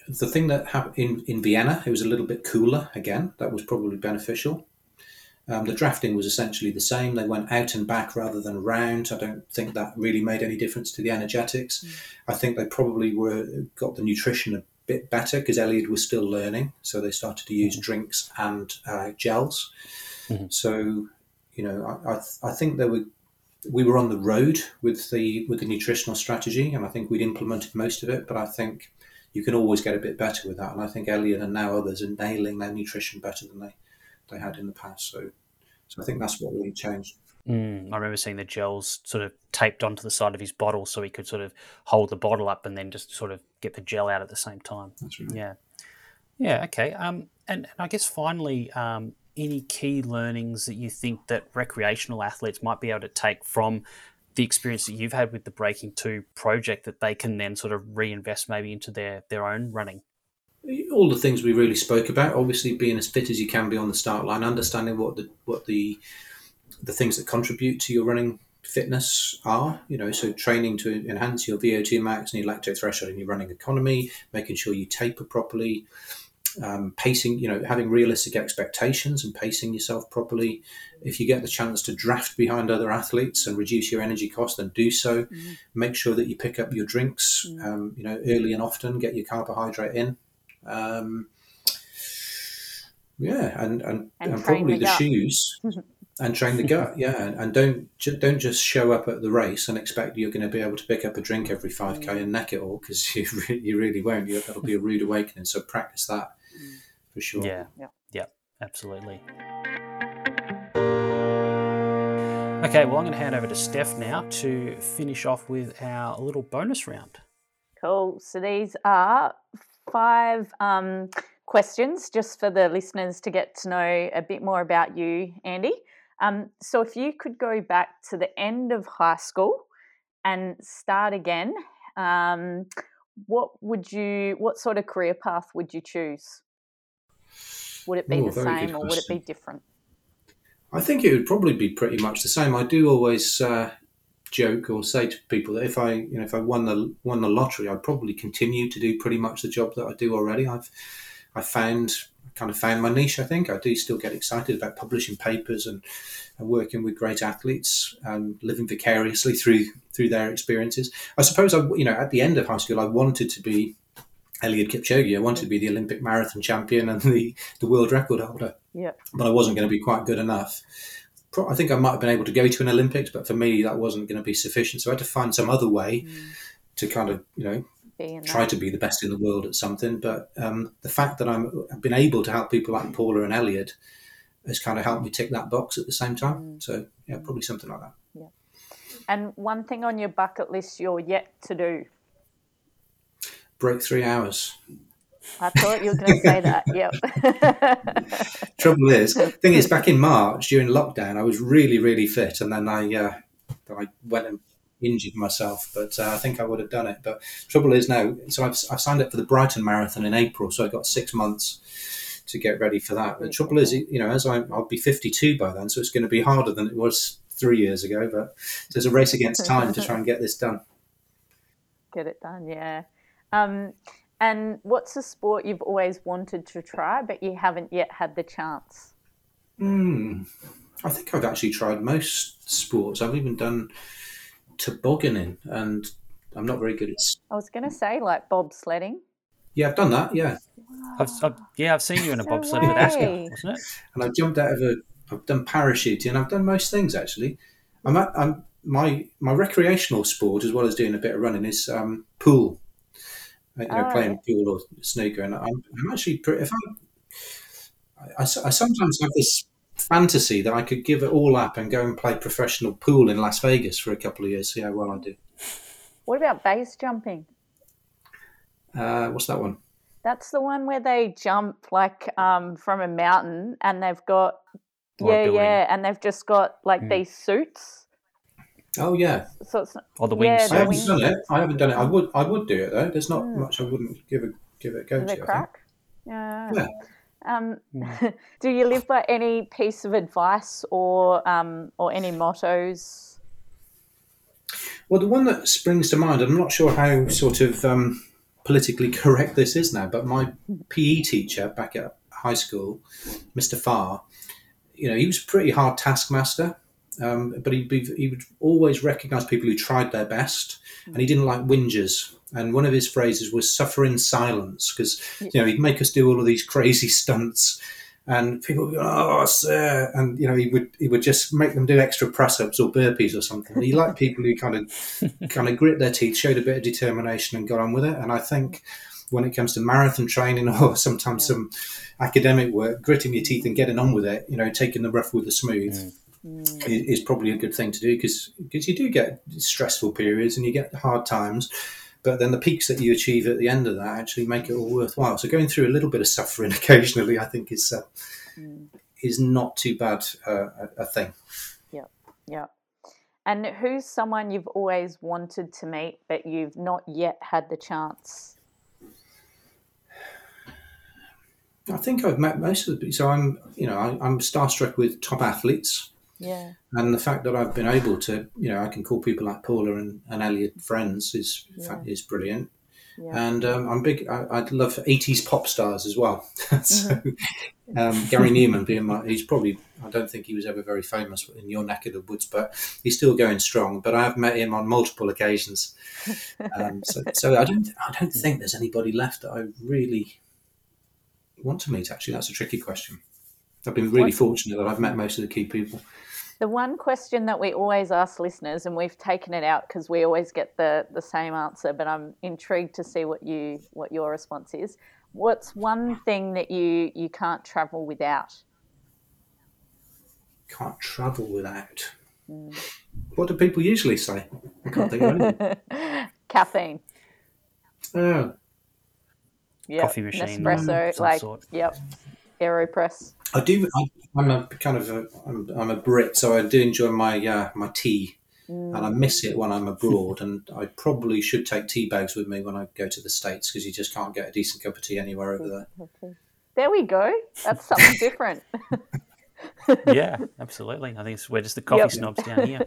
the thing that happened in, in Vienna, it was a little bit cooler again. That was probably beneficial. Um, the drafting was essentially the same. They went out and back rather than round. I don't think that really made any difference to the energetics. Mm. I think they probably were got the nutrition a bit better because Eliud was still learning, so they started to use mm-hmm. drinks and uh, gels. Mm-hmm. So, you know, I, I, I think there were we were on the road with the with the nutritional strategy, and I think we'd implemented most of it. But I think you can always get a bit better with that, and I think Eliud and now others are nailing their nutrition better than they they had in the past. So, so I think that's what really changed. Mm, I remember seeing the gels sort of taped onto the side of his bottle so he could sort of hold the bottle up and then just sort of get the gel out at the same time. That's right. Yeah. Yeah, okay. Um, and, and I guess finally, um, any key learnings that you think that recreational athletes might be able to take from the experience that you've had with the Breaking Two project that they can then sort of reinvest maybe into their, their own running? All the things we really spoke about. Obviously, being as fit as you can be on the start line, understanding what the what the the things that contribute to your running fitness are. You know, so training to enhance your VO2 max and your lactate threshold in your running economy, making sure you taper properly. Um, pacing, you know, having realistic expectations and pacing yourself properly. If you get the chance to draft behind other athletes and reduce your energy cost, then do so. Mm-hmm. Make sure that you pick up your drinks, mm-hmm. um, you know, early and often. Get your carbohydrate in. Um, yeah, and and, and, and probably the, the shoes *laughs* and train the gut. Yeah, and, and, don't don't just show up at the race and expect you're going to be able to pick up a drink every five k mm. and neck it all because *laughs* you really, you really won't. You, that'll be a rude awakening. So practice that mm. for sure. Yeah, yeah, yeah, absolutely. Okay, well, I'm going to hand over to Steph now to finish off with our little bonus round. Cool. So these are five um, questions just for the listeners to get to know a bit more about you, Andy. Um, so, if you could go back to the end of high school and start again, um, what would you? What sort of career path would you choose? Would it be Ooh, the same, or would it be different? I think it would probably be pretty much the same. I do always uh, joke or say to people that if I, you know, if I won the won the lottery, I'd probably continue to do pretty much the job that I do already. I've I found kind of found my niche. I think I do still get excited about publishing papers and, and working with great athletes and living vicariously through through their experiences. I suppose I, you know, at the end of high school, I wanted to be Eliud Kipchoge. I wanted to be the Olympic marathon champion and the, the world record holder. Yeah. But I wasn't going to be quite good enough. I think I might have been able to go to an Olympics, but for me that wasn't going to be sufficient. So I had to find some other way mm. to kind of you know try to be the best in the world at something. But um, the fact that I'm, I've been able to help people like Paula and Eliud has kind of helped me tick that box at the same time. Mm. So yeah, probably something like that. Yeah. And one thing on your bucket list you're yet to do. Break three hours. I thought you were going to say that. Yep. *laughs* Trouble is, *laughs* thing is, back in March during lockdown, I was really, really fit, and then I, uh, I went and injured myself. But uh, I think I would have done it. But trouble is now, so I've, I've signed up for the Brighton Marathon in April, so I've got six months to get ready for that. The trouble is, you know, as I, I'll be 52 by then, so it's going to be harder than it was three years ago. But there's a race against time to try and get this done. *laughs* Get it done, yeah. Um, and what's a sport you've always wanted to try, but you haven't yet had the chance? Hmm. I think I've actually tried most sports. I've even done tobogganing, and I'm not very good at. I was going to say like bobsledding. Yeah, I've done that. Yeah. I've, I've, yeah, I've seen you in a no bobsled with Asker, wasn't it? And I jumped out of a. I've done parachuting. I've done most things actually. I'm, at, I'm my my recreational sport as well as doing a bit of running is um, pool you know, oh, playing pool or snooker. And I'm, I'm actually pretty, if I, I, I, sometimes have this fantasy that I could give it all up and go and play professional pool in Las Vegas for a couple of years, see how well I do. What about base jumping? Uh, what's that one? That's the one where they jump like um, from a mountain and they've got, yeah, yeah, and they've just got like mm. these suits Oh yeah. So it's or the wings. Yeah, I haven't done it. I haven't done it. I would. I would do it though. There's not mm. much I wouldn't give a give it a go. Give to, crack. Yeah. yeah. Um, mm. *laughs* do you live by any piece of advice or um, or any mottos? Well, the one that springs to mind, I'm not sure how sort of um, politically *laughs* correct this is now, but my PE teacher back at high school, Mr. Farr, you know, he was a pretty hard taskmaster, um, but he, he would always recognise people who tried their best, and he didn't like whingers. And one of his phrases was "suffer in silence," because you know he'd make us do all of these crazy *laughs* stunts, and people would go, "Oh, sir," and you know he would he would just make them do extra press ups or burpees or something. And he liked *laughs* people who kind of kind of grit their teeth, showed a bit of determination, and got on with it. And I think when it comes to marathon training *laughs* or sometimes some academic work, gritting your teeth and getting on with it, you know, taking the rough with the smooth. Mm. Is, probably a good thing to do because because you do get stressful periods and you get hard times, but then the peaks that you achieve at the end of that actually make it all worthwhile. So going through a little bit of suffering *laughs* occasionally, I think, is uh, mm. is not too bad uh, a, a thing. Yeah, yeah. And who's someone you've always wanted to meet, but you've not yet had the chance I think I've met most of the people. So I'm, you know, I, am starstruck with top athletes. Yeah. And the fact that I've been able to, you know, I can call people like Paula and, and Eliud friends is yeah. is brilliant. Yeah. And um, I'm big. I, I, love 80s pop stars as well. *laughs* so mm-hmm. um, Gary Numan being my, he's probably. I don't think he was ever very famous in your neck of the woods, but he's still going strong. But I have met him on multiple occasions. Um, *laughs* so, so I don't. I don't think there's anybody left that I really want to meet? Actually, that's a tricky question. I've been really fortunate that I've met most of the key people. The one question that we always ask listeners, and we've taken it out because we always get the, the same answer, but I'm intrigued to see what you what your response is. What's one thing that you you can't travel without? Can't travel without. Mm. What do people usually say? I can't think of anything. *laughs* Caffeine. Oh, yep. coffee machine, Nespresso, like sort. yep, Aeropress. I do. I, am a kind of a. I'm, I'm a Brit, so I do enjoy my uh, my tea, mm. and I miss it when I'm abroad. *laughs* and I probably should take tea bags with me when I go to the states because you just can't get a decent cup of tea anywhere over there. There we go. That's something different. *laughs* yeah, absolutely. I think we're just the coffee yep. snobs down here.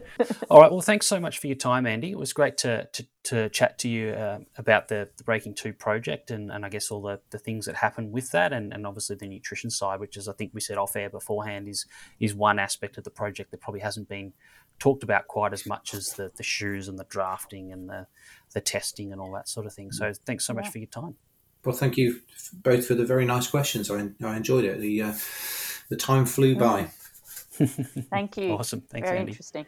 All right. Well, thanks so much for your time, Andy. It was great to to, to chat to you uh, about the, the Breaking Two project and, and I guess all the, the things that happen with that, and, and obviously the nutrition side, which is I think we said off air beforehand, is is one aspect of the project that probably hasn't been talked about quite as much as the, the shoes and the drafting and the the testing and all that sort of thing. So thanks so much yeah. for your time. Well, thank you both for the very nice questions. I, I enjoyed it. The uh, the time flew by. *laughs* Thank you. Awesome. Thanks, Very Andy. interesting.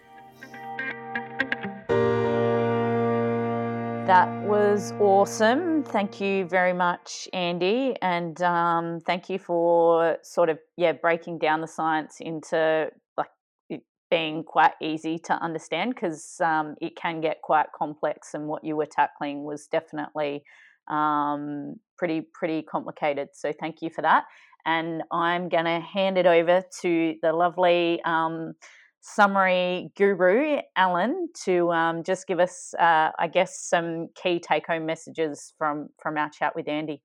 That was awesome. Thank you very much, Andy, and um, thank you for sort of yeah breaking down the science into like it being quite easy to understand because um, it can get quite complex, and what you were tackling was definitely um, pretty pretty complicated. So thank you for that and I'm going to hand it over to the lovely um, summary guru, Alan, to um, just give us, uh, I guess, some key take home messages from, from our chat with Andy.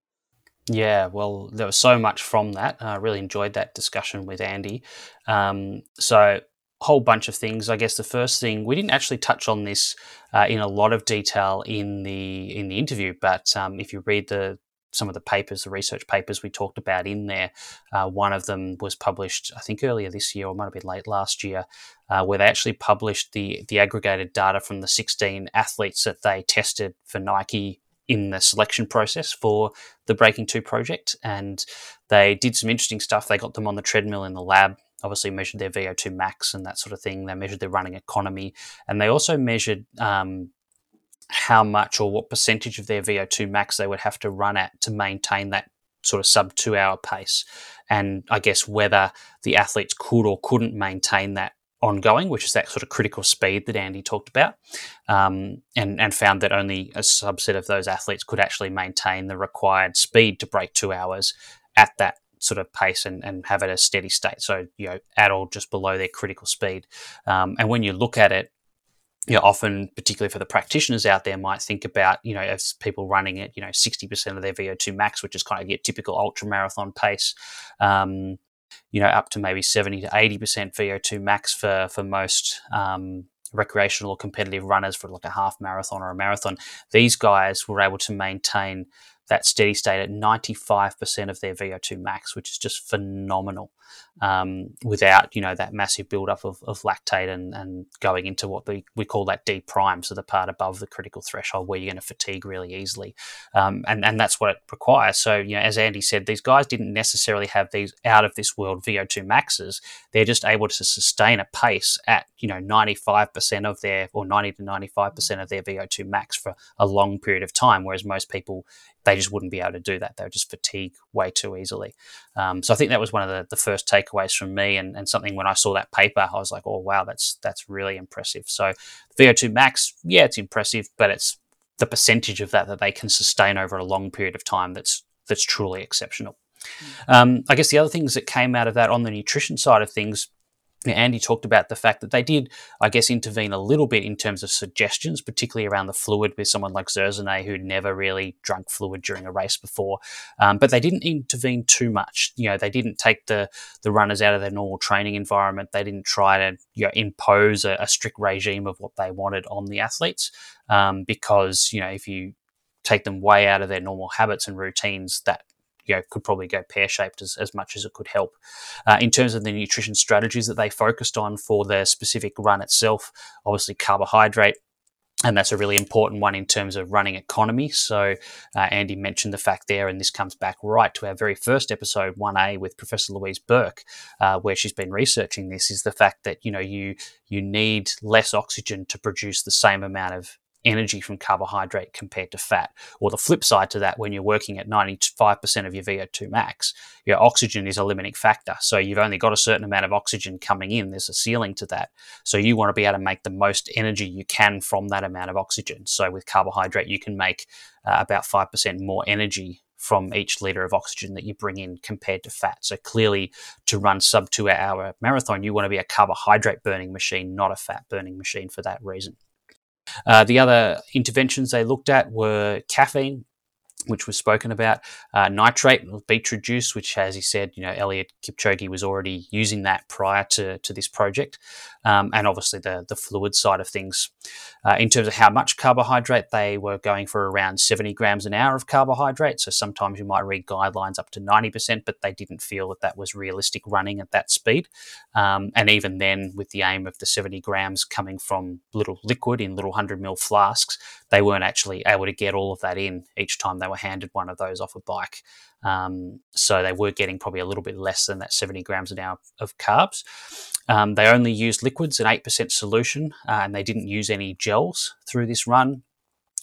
Yeah, well, there was so much from that. I really enjoyed that discussion with Andy. Um, so, whole bunch of things. I guess the first thing we didn't actually touch on this uh, in a lot of detail in the in the interview, but um, if you read the some of the papers, the research papers we talked about in there. Uh, one of them was published, I think, earlier this year, or might have been late last year, uh, where they actually published the the aggregated data from the 16 athletes that they tested for Nike in the selection process for the Breaking Two project, and they did some interesting stuff. They got them on the treadmill in the lab. Obviously, measured their VO2 max and that sort of thing. They measured their running economy, and they also measured um, how much or what percentage of their VO2 max they would have to run at to maintain that sort of sub two hour pace. And I guess whether the athletes could or couldn't maintain that ongoing, which is that sort of critical speed that Andy talked about, um, and, and found that only a subset of those athletes could actually maintain the required speed to break two hours at that sort of pace and, and have it a steady state. So, you know, at all just below their critical speed. Um, and when you look at it, you know, often, particularly for the practitioners out there, might think about, you know, as people running at, you know, 60% of their VO2 max, which is kind of your typical ultra marathon pace, um, you know, up to maybe 70 to 80% VO2 max for, for most, um, recreational or competitive runners for like a half marathon or a marathon, these guys were able to maintain that steady state at 95% of their VO2 max, which is just phenomenal um, without, you know, that massive buildup of, of lactate and, and going into what we, we call that D prime, so the part above the critical threshold where you're going to fatigue really easily. Um, and, and that's what it requires. So, you know, as Andy said, these guys didn't necessarily have these out of this world VO2 maxes. They're just able to sustain a pace at, you know, 95% of their, or 90 to 95% of their VO2 max for a long period of time, whereas most people, they just wouldn't be able to do that. They would just fatigue way too easily. Um, so I think that was one of the, the first takeaways from me, and, and something when I saw that paper, I was like, oh wow, that's that's really impressive. So VO2 max, yeah, it's impressive, but it's the percentage of that that they can sustain over a long period of time that's that's truly exceptional. Mm. Um, I guess the other things that came out of that on the nutrition side of things Andy talked about the fact that they did, I guess, intervene a little bit in terms of suggestions, particularly around the fluid with someone like Zersenay, who'd never really drunk fluid during a race before. Um, but they didn't intervene too much. You know, they didn't take the the runners out of their normal training environment. They didn't try to you know, impose a, a strict regime of what they wanted on the athletes, um, because you know if you take them way out of their normal habits and routines, that you know, could probably go pear shaped as, as much as it could help. Uh, in terms of the nutrition strategies that they focused on for the specific run itself, obviously carbohydrate. And that's a really important one in terms of running economy. So, uh, Andy mentioned the fact there, and this comes back right to our very first episode, 1A, with Professor Louise Burke, uh, where she's been researching this, is the fact that, you know, you, you need less oxygen to produce the same amount of energy from carbohydrate compared to fat. Or the flip side to that, when you're working at 95% of your VO2 max, your oxygen is a limiting factor. So you've only got a certain amount of oxygen coming in. There's a ceiling to that. So you want to be able to make the most energy you can from that amount of oxygen. So with carbohydrate, you can make uh, about 5% more energy from each liter of oxygen that you bring in compared to fat. So clearly, to run sub two hour marathon, you want to be a carbohydrate burning machine, not a fat burning machine for that reason. Uh, the other interventions they looked at were caffeine, which was spoken about, uh, nitrate, beetroot juice, which, as he said, you know, Eliud Kipchoge was already using that prior to, to this project, um, and obviously the, the fluid side of things. Uh, in terms of how much carbohydrate, they were going for around 70 grams an hour of carbohydrate. So sometimes you might read guidelines up to 90%, but they didn't feel that that was realistic running at that speed. Um, and even then, with the aim of the 70 grams coming from little liquid in little 100 ml flasks, they weren't actually able to get all of that in each time they were handed one of those off a bike. Um, so they were getting probably a little bit less than that 70 grams an hour of carbs. Um, they only used liquids, an 8% solution, uh, and they didn't use any gels through this run.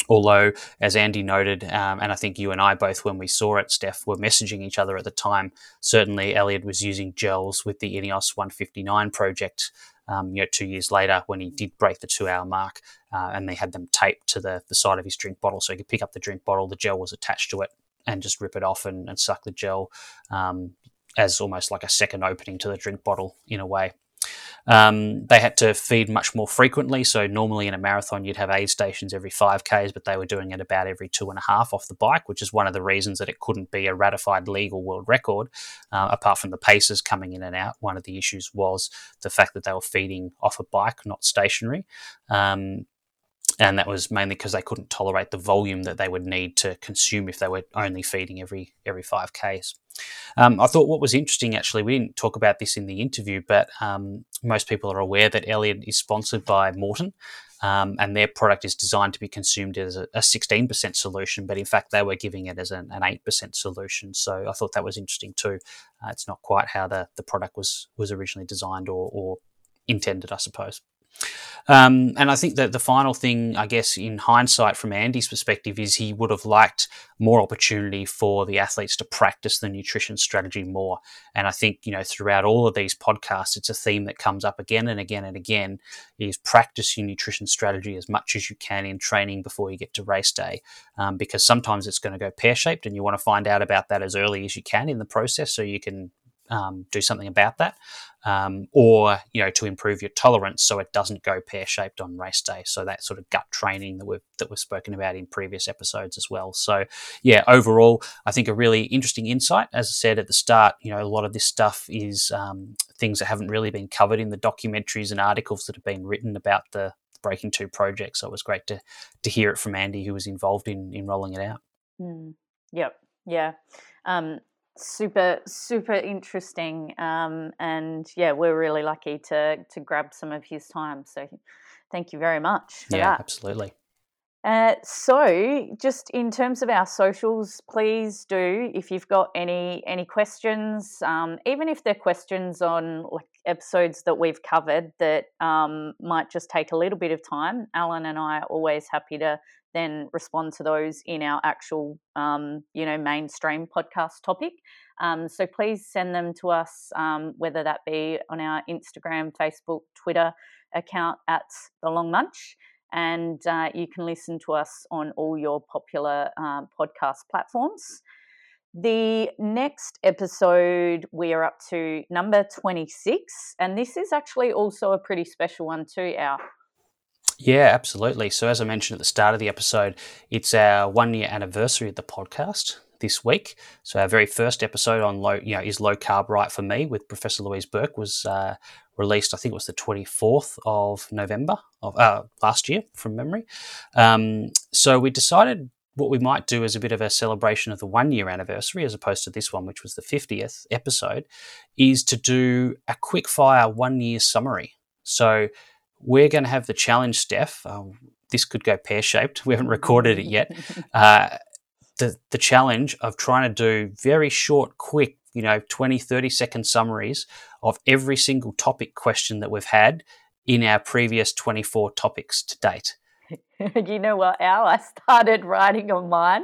Although, as Andy noted, um, and I think you and I both, when we saw it, Steph, were messaging each other at the time. Certainly, Eliud was using gels with the Ineos 159 project. Um, you know, two years later, when he did break the two-hour mark, uh, and they had them taped to the, the side of his drink bottle, so he could pick up the drink bottle. The gel was attached to it, and just rip it off and, and suck the gel um, as almost like a second opening to the drink bottle in a way. Um, they had to feed much more frequently. So normally in a marathon, you'd have aid stations every five k's, but they were doing it about every two and a half off the bike, which is one of the reasons that it couldn't be a ratified legal world record. Uh, apart from the paces coming in and out, one of the issues was the fact that they were feeding off a bike, not stationary. Um, and that was mainly because they couldn't tolerate the volume that they would need to consume if they were only feeding every every five k's. Um, I thought what was interesting, actually, we didn't talk about this in the interview, but um, most people are aware that Eliud is sponsored by Maurten, um, and their product is designed to be consumed as a, a, 16% solution, but in fact, they were giving it as an, an 8% solution. So I thought that was interesting too. Uh, it's not quite how the, the product was, was originally designed or, or intended, I suppose. Um, and I think that the final thing, I guess, in hindsight from Andy's perspective, is he would have liked more opportunity for the athletes to practice the nutrition strategy more. And I think, you know, throughout all of these podcasts, it's a theme that comes up again and again and again is practice your nutrition strategy as much as you can in training before you get to race day. Um, because sometimes it's going to go pear shaped and you want to find out about that as early as you can in the process so you can um, do something about that, um, or you know to improve your tolerance so it doesn't go pear shaped on race day. So that sort of gut training that we've that we've spoken about in previous episodes as well. So yeah, overall, I think a really interesting insight. As I said at the start, you know a lot of this stuff is um, things that haven't really been covered in the documentaries and articles that have been written about the Breaking Two project. So it was great to to hear it from Andy, who was involved in in rolling it out. Mm. Yep. Yeah. Um, super super interesting um, and yeah we're really lucky to to grab some of his time so thank you very much for yeah that. absolutely. Uh, so just in terms of our socials please do if you've got any any questions um, even if they're questions on like episodes that we've covered that um, might just take a little bit of time alan and i are always happy to then respond to those in our actual, um, you know, mainstream podcast topic. Um, so please send them to us, um, whether that be on our Instagram, Facebook, Twitter account at the Long Munch, and uh, you can listen to us on all your popular uh, podcast platforms. The next episode, we are up to number 26, and this is actually also a pretty special one, too, Our yeah, absolutely. So, as I mentioned at the start of the episode, it's our one year anniversary of the podcast this week. So, our very first episode on low, you know, is low carb right for me with Professor Louise Burke was uh, released. I think it was the twenty fourth of November of uh, last year, from memory. Um, so, we decided what we might do as a bit of a celebration of the one year anniversary, as opposed to this one, which was the fiftieth episode, is to do a quick fire one year summary. So we're going to have the challenge, Steph. Um, this could go pear shaped. *laughs* We haven't recorded it yet. *laughs* Uh, the, the challenge of trying to do very short, quick, you know, 20, 30 second summaries of every single topic question that we've had in our previous 24 topics to date. *laughs* you know what, Al? I started writing on mine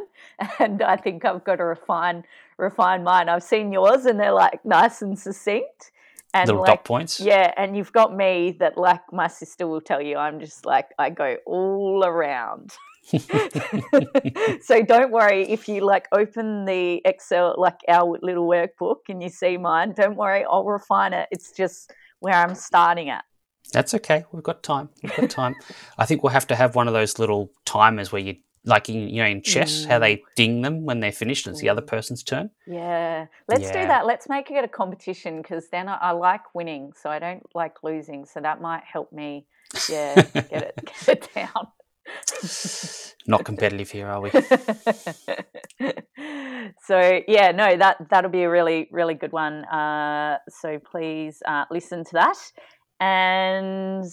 and I think I've got to refine refine mine. I've seen yours and they're like nice and succinct and little like, dot points. Yeah, and you've got me that like my sister will tell you I'm just like I go all around. *laughs* so don't worry if you like open the Excel like our little workbook and you see mine, don't worry, I'll refine it. It's just where I'm starting at. That's okay. We've got time. We've got time. *laughs* I think we'll have to have one of those little timers where you like in you know in chess, mm. how they ding them when they're finished. It's the other person's turn. Yeah, let's yeah. do that. Let's make it a competition because then I, I, like winning, so I don't like losing. So that might help me. Yeah, get it get it down. *laughs* Not competitive here, are we? *laughs* so yeah, no, that that'll be a really really good one. Uh, so please uh, listen to that, and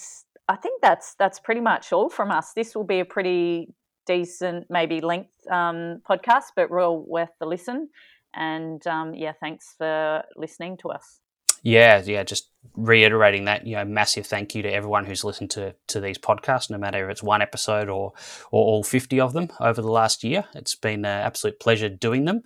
I think that's that's pretty much all from us. This will be a pretty decent, maybe length um, podcast, but real worth the listen. And um, yeah, thanks for listening to us. Yeah, yeah, just reiterating that, you know, massive thank you to everyone who's listened to to these podcasts, no matter if it's one episode or or all fifty of them over the last year. It's been an absolute pleasure doing them.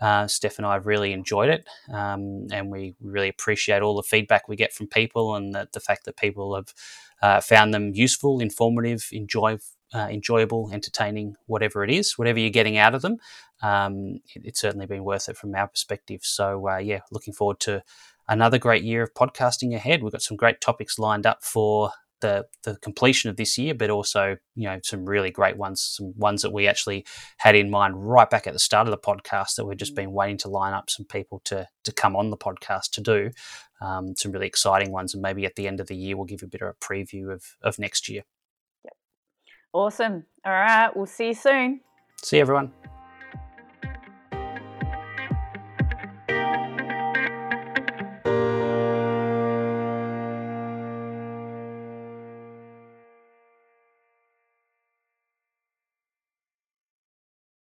Uh, Steph and I have really enjoyed it, um, and we really appreciate all the feedback we get from people and the, the fact that people have uh, found them useful, informative, enjoy, uh, enjoyable, entertaining, whatever it is, whatever you're getting out of them. Um, it, it's certainly been worth it from our perspective. So, uh, yeah, looking forward to another great year of podcasting ahead. We've got some great topics lined up for the the completion of this year, but also you know some really great ones, some ones that we actually had in mind right back at the start of the podcast that we've just been waiting to line up some people to to come on the podcast to do. Um, some really exciting ones, and maybe at the end of the year we'll give you a bit of a preview of of next year. Awesome. All right. We'll see you soon. See you, everyone.